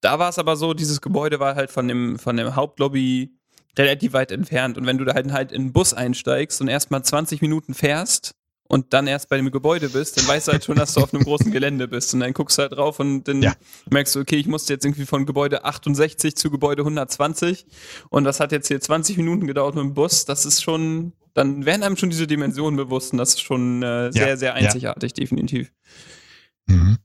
da war es aber so, dieses Gebäude war halt von dem, von dem Hauptlobby relativ weit entfernt. Und wenn du da halt, halt in einen Bus einsteigst und erstmal 20 Minuten fährst, und dann erst bei dem Gebäude bist, dann weißt du halt schon, dass du auf einem großen Gelände bist. Und dann guckst du halt drauf und dann ja. merkst du, okay, ich musste jetzt irgendwie von Gebäude 68 zu Gebäude 120 und das hat jetzt hier 20 Minuten gedauert mit dem Bus. Das ist schon, dann werden einem schon diese Dimensionen bewusst und das ist schon äh, sehr, ja. sehr einzigartig, ja. definitiv. Mhm.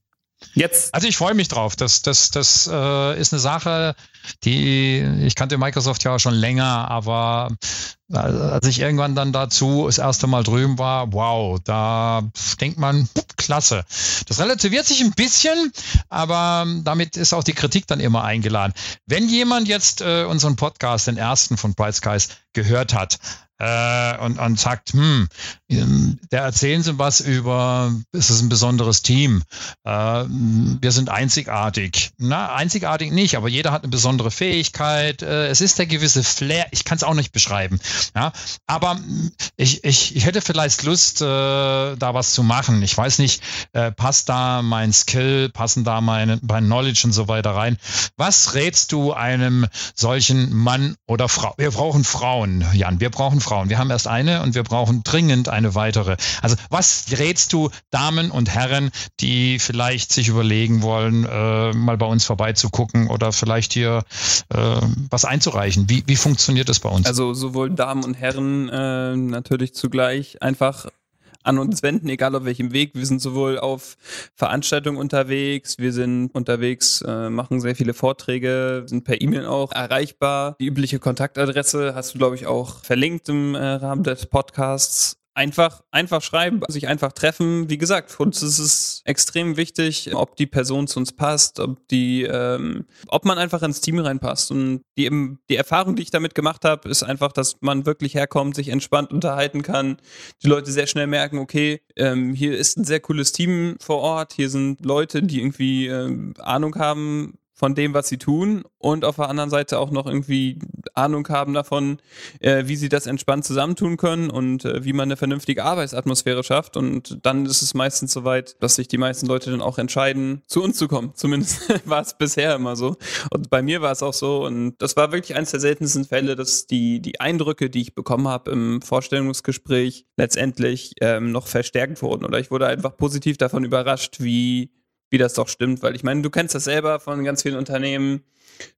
Jetzt. Also ich freue mich drauf. Das, das, das äh, ist eine Sache, die, ich kannte Microsoft ja schon länger, aber als ich irgendwann dann dazu das erste Mal drüben war, wow, da denkt man, klasse. Das relativiert sich ein bisschen, aber damit ist auch die Kritik dann immer eingeladen. Wenn jemand jetzt äh, unseren Podcast, den ersten von Bright Skies, gehört hat, äh, und, und sagt, hm, da erzählen Sie was über, es ist ein besonderes Team, äh, wir sind einzigartig. Na, einzigartig nicht, aber jeder hat eine besondere Fähigkeit, äh, es ist der gewisse Flair, ich kann es auch nicht beschreiben. Ja, aber ich, ich, ich hätte vielleicht Lust, äh, da was zu machen. Ich weiß nicht, äh, passt da mein Skill, passen da meine, mein Knowledge und so weiter rein. Was rätst du einem solchen Mann oder Frau? Wir brauchen Frauen, Jan, wir brauchen Frauen. Frauen. Wir haben erst eine und wir brauchen dringend eine weitere. Also was rätst du Damen und Herren, die vielleicht sich überlegen wollen, äh, mal bei uns vorbeizugucken oder vielleicht hier äh, was einzureichen? Wie, wie funktioniert das bei uns? Also sowohl Damen und Herren äh, natürlich zugleich einfach an uns wenden, egal auf welchem Weg. Wir sind sowohl auf Veranstaltungen unterwegs, wir sind unterwegs, äh, machen sehr viele Vorträge, sind per E-Mail auch erreichbar. Die übliche Kontaktadresse hast du, glaube ich, auch verlinkt im äh, Rahmen des Podcasts einfach, einfach schreiben, sich einfach treffen. Wie gesagt, für uns ist es extrem wichtig, ob die Person zu uns passt, ob die, ähm, ob man einfach ins Team reinpasst. Und die, die Erfahrung, die ich damit gemacht habe, ist einfach, dass man wirklich herkommt, sich entspannt unterhalten kann, die Leute sehr schnell merken, okay, ähm, hier ist ein sehr cooles Team vor Ort, hier sind Leute, die irgendwie ähm, Ahnung haben, von dem, was sie tun und auf der anderen Seite auch noch irgendwie Ahnung haben davon, äh, wie sie das entspannt zusammentun können und äh, wie man eine vernünftige Arbeitsatmosphäre schafft. Und dann ist es meistens soweit, dass sich die meisten Leute dann auch entscheiden, zu uns zu kommen. Zumindest war es bisher immer so. Und bei mir war es auch so. Und das war wirklich eines der seltensten Fälle, dass die, die Eindrücke, die ich bekommen habe im Vorstellungsgespräch, letztendlich ähm, noch verstärkt wurden. Oder ich wurde einfach positiv davon überrascht, wie wie das doch stimmt, weil ich meine, du kennst das selber von ganz vielen Unternehmen.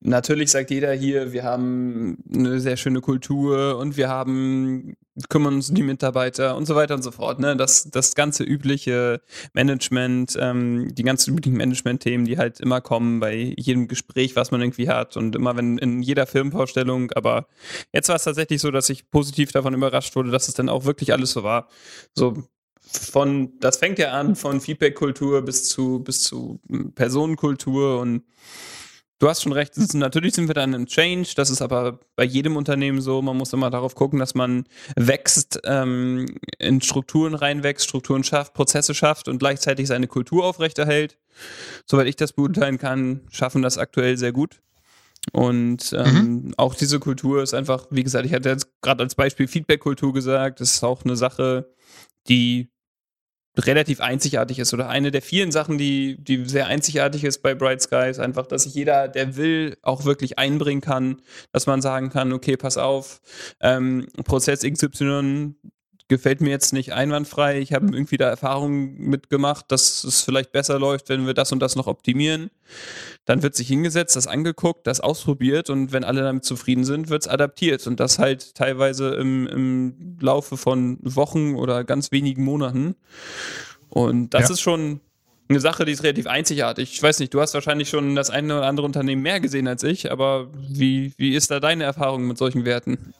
Natürlich sagt jeder hier, wir haben eine sehr schöne Kultur und wir haben, kümmern uns um die Mitarbeiter und so weiter und so fort. Ne? Das, das ganze übliche Management, ähm, die ganzen üblichen Management-Themen, die halt immer kommen bei jedem Gespräch, was man irgendwie hat und immer wenn in jeder Firmenvorstellung. Aber jetzt war es tatsächlich so, dass ich positiv davon überrascht wurde, dass es dann auch wirklich alles so war. So, von, das fängt ja an von Feedback-Kultur bis zu, bis zu hm, Personenkultur und du hast schon recht, ist, natürlich sind wir dann im Change, das ist aber bei jedem Unternehmen so, man muss immer darauf gucken, dass man wächst, ähm, in Strukturen reinwächst, Strukturen schafft, Prozesse schafft und gleichzeitig seine Kultur aufrechterhält. Soweit ich das beurteilen kann, schaffen das aktuell sehr gut. Und ähm, mhm. auch diese Kultur ist einfach, wie gesagt, ich hatte jetzt gerade als Beispiel Feedback-Kultur gesagt, das ist auch eine Sache, die relativ einzigartig ist oder eine der vielen Sachen, die, die sehr einzigartig ist bei Bright Sky, ist einfach, dass sich jeder, der will, auch wirklich einbringen kann, dass man sagen kann, okay, pass auf, ähm, Prozess XY gefällt mir jetzt nicht einwandfrei. Ich habe irgendwie da Erfahrungen mitgemacht, dass es vielleicht besser läuft, wenn wir das und das noch optimieren. Dann wird sich hingesetzt, das angeguckt, das ausprobiert und wenn alle damit zufrieden sind, wird es adaptiert. Und das halt teilweise im, im Laufe von Wochen oder ganz wenigen Monaten. Und das ja. ist schon eine Sache, die ist relativ einzigartig. Ich weiß nicht, du hast wahrscheinlich schon das eine oder andere Unternehmen mehr gesehen als ich, aber wie, wie ist da deine Erfahrung mit solchen Werten?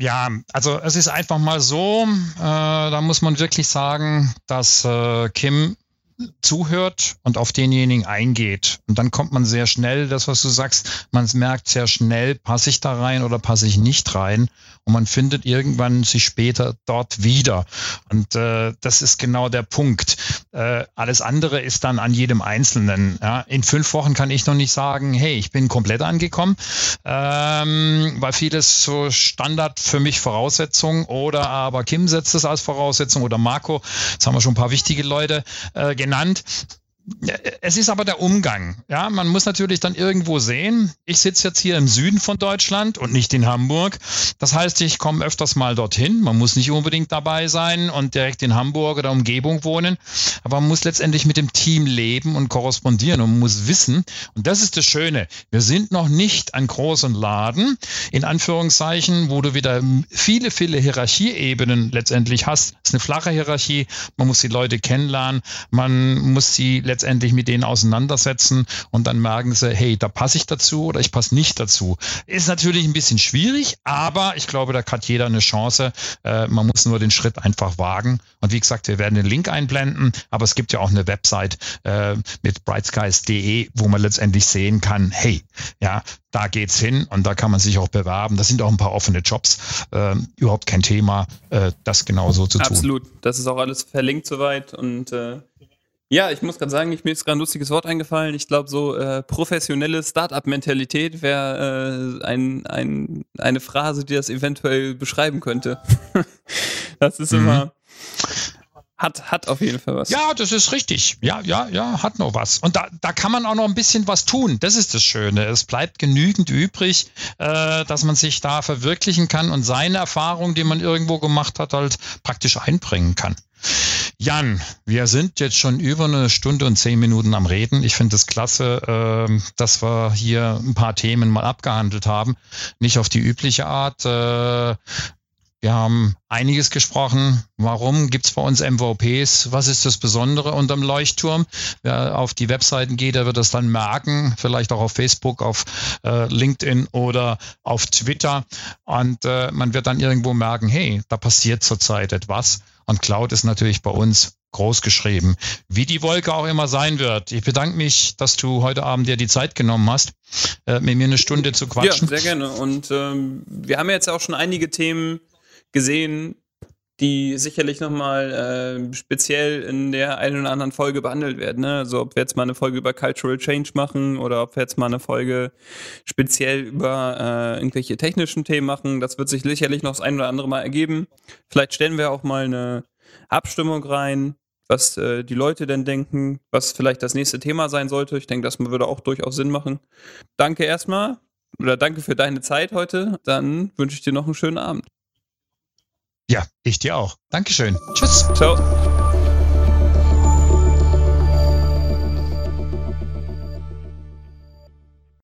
Ja, also es ist einfach mal so, äh, da muss man wirklich sagen, dass äh, Kim zuhört und auf denjenigen eingeht. Und dann kommt man sehr schnell, das, was du sagst, man merkt sehr schnell, passe ich da rein oder passe ich nicht rein. Und man findet irgendwann sich später dort wieder. Und äh, das ist genau der Punkt. Äh, alles andere ist dann an jedem Einzelnen. Ja. In fünf Wochen kann ich noch nicht sagen, hey, ich bin komplett angekommen, ähm, weil vieles so Standard für mich Voraussetzung oder aber Kim setzt es als Voraussetzung oder Marco, jetzt haben wir schon ein paar wichtige Leute äh, genannt. Es ist aber der Umgang. Ja, man muss natürlich dann irgendwo sehen. Ich sitze jetzt hier im Süden von Deutschland und nicht in Hamburg. Das heißt, ich komme öfters mal dorthin. Man muss nicht unbedingt dabei sein und direkt in Hamburg oder Umgebung wohnen. Aber man muss letztendlich mit dem Team leben und korrespondieren und muss wissen. Und das ist das Schöne. Wir sind noch nicht ein großer Laden, in Anführungszeichen, wo du wieder viele, viele Hierarchieebenen letztendlich hast. Es ist eine flache Hierarchie. Man muss die Leute kennenlernen. Man muss sie letztendlich letztendlich mit denen auseinandersetzen und dann merken sie, hey, da passe ich dazu oder ich passe nicht dazu. Ist natürlich ein bisschen schwierig, aber ich glaube, da hat jeder eine Chance. Äh, man muss nur den Schritt einfach wagen. Und wie gesagt, wir werden den Link einblenden, aber es gibt ja auch eine Website äh, mit brightskies.de, wo man letztendlich sehen kann, hey, ja, da geht's hin und da kann man sich auch bewerben. Das sind auch ein paar offene Jobs. Äh, überhaupt kein Thema, äh, das genauso zu tun. Absolut. Das ist auch alles verlinkt soweit und äh, ja, ich muss gerade sagen, ich, mir ist gerade ein lustiges Wort eingefallen. Ich glaube, so äh, professionelle Startup-Mentalität wäre äh, ein, ein, eine Phrase, die das eventuell beschreiben könnte. das ist mhm. immer hat, hat auf jeden Fall was. Ja, das ist richtig. Ja, ja, ja, hat noch was. Und da, da kann man auch noch ein bisschen was tun. Das ist das Schöne. Es bleibt genügend übrig, äh, dass man sich da verwirklichen kann und seine Erfahrung, die man irgendwo gemacht hat, halt praktisch einbringen kann. Jan, wir sind jetzt schon über eine Stunde und zehn Minuten am Reden. Ich finde es klasse, äh, dass wir hier ein paar Themen mal abgehandelt haben. Nicht auf die übliche Art. Äh, wir haben einiges gesprochen. Warum gibt's bei uns MVPs? Was ist das Besondere unterm Leuchtturm? Wer auf die Webseiten geht, der wird das dann merken, vielleicht auch auf Facebook, auf äh, LinkedIn oder auf Twitter. Und äh, man wird dann irgendwo merken, hey, da passiert zurzeit etwas. Und Cloud ist natürlich bei uns groß geschrieben, wie die Wolke auch immer sein wird. Ich bedanke mich, dass du heute Abend dir die Zeit genommen hast, äh, mit mir eine Stunde zu quatschen. Ja, sehr gerne. Und ähm, wir haben jetzt auch schon einige Themen gesehen, die sicherlich nochmal äh, speziell in der einen oder anderen Folge behandelt werden. Ne? Also ob wir jetzt mal eine Folge über Cultural Change machen oder ob wir jetzt mal eine Folge speziell über äh, irgendwelche technischen Themen machen. Das wird sich sicherlich noch das ein oder andere Mal ergeben. Vielleicht stellen wir auch mal eine Abstimmung rein, was äh, die Leute denn denken, was vielleicht das nächste Thema sein sollte. Ich denke, das würde auch durchaus Sinn machen. Danke erstmal oder danke für deine Zeit heute. Dann wünsche ich dir noch einen schönen Abend. Ja, ich dir auch. Dankeschön. Tschüss. Ciao.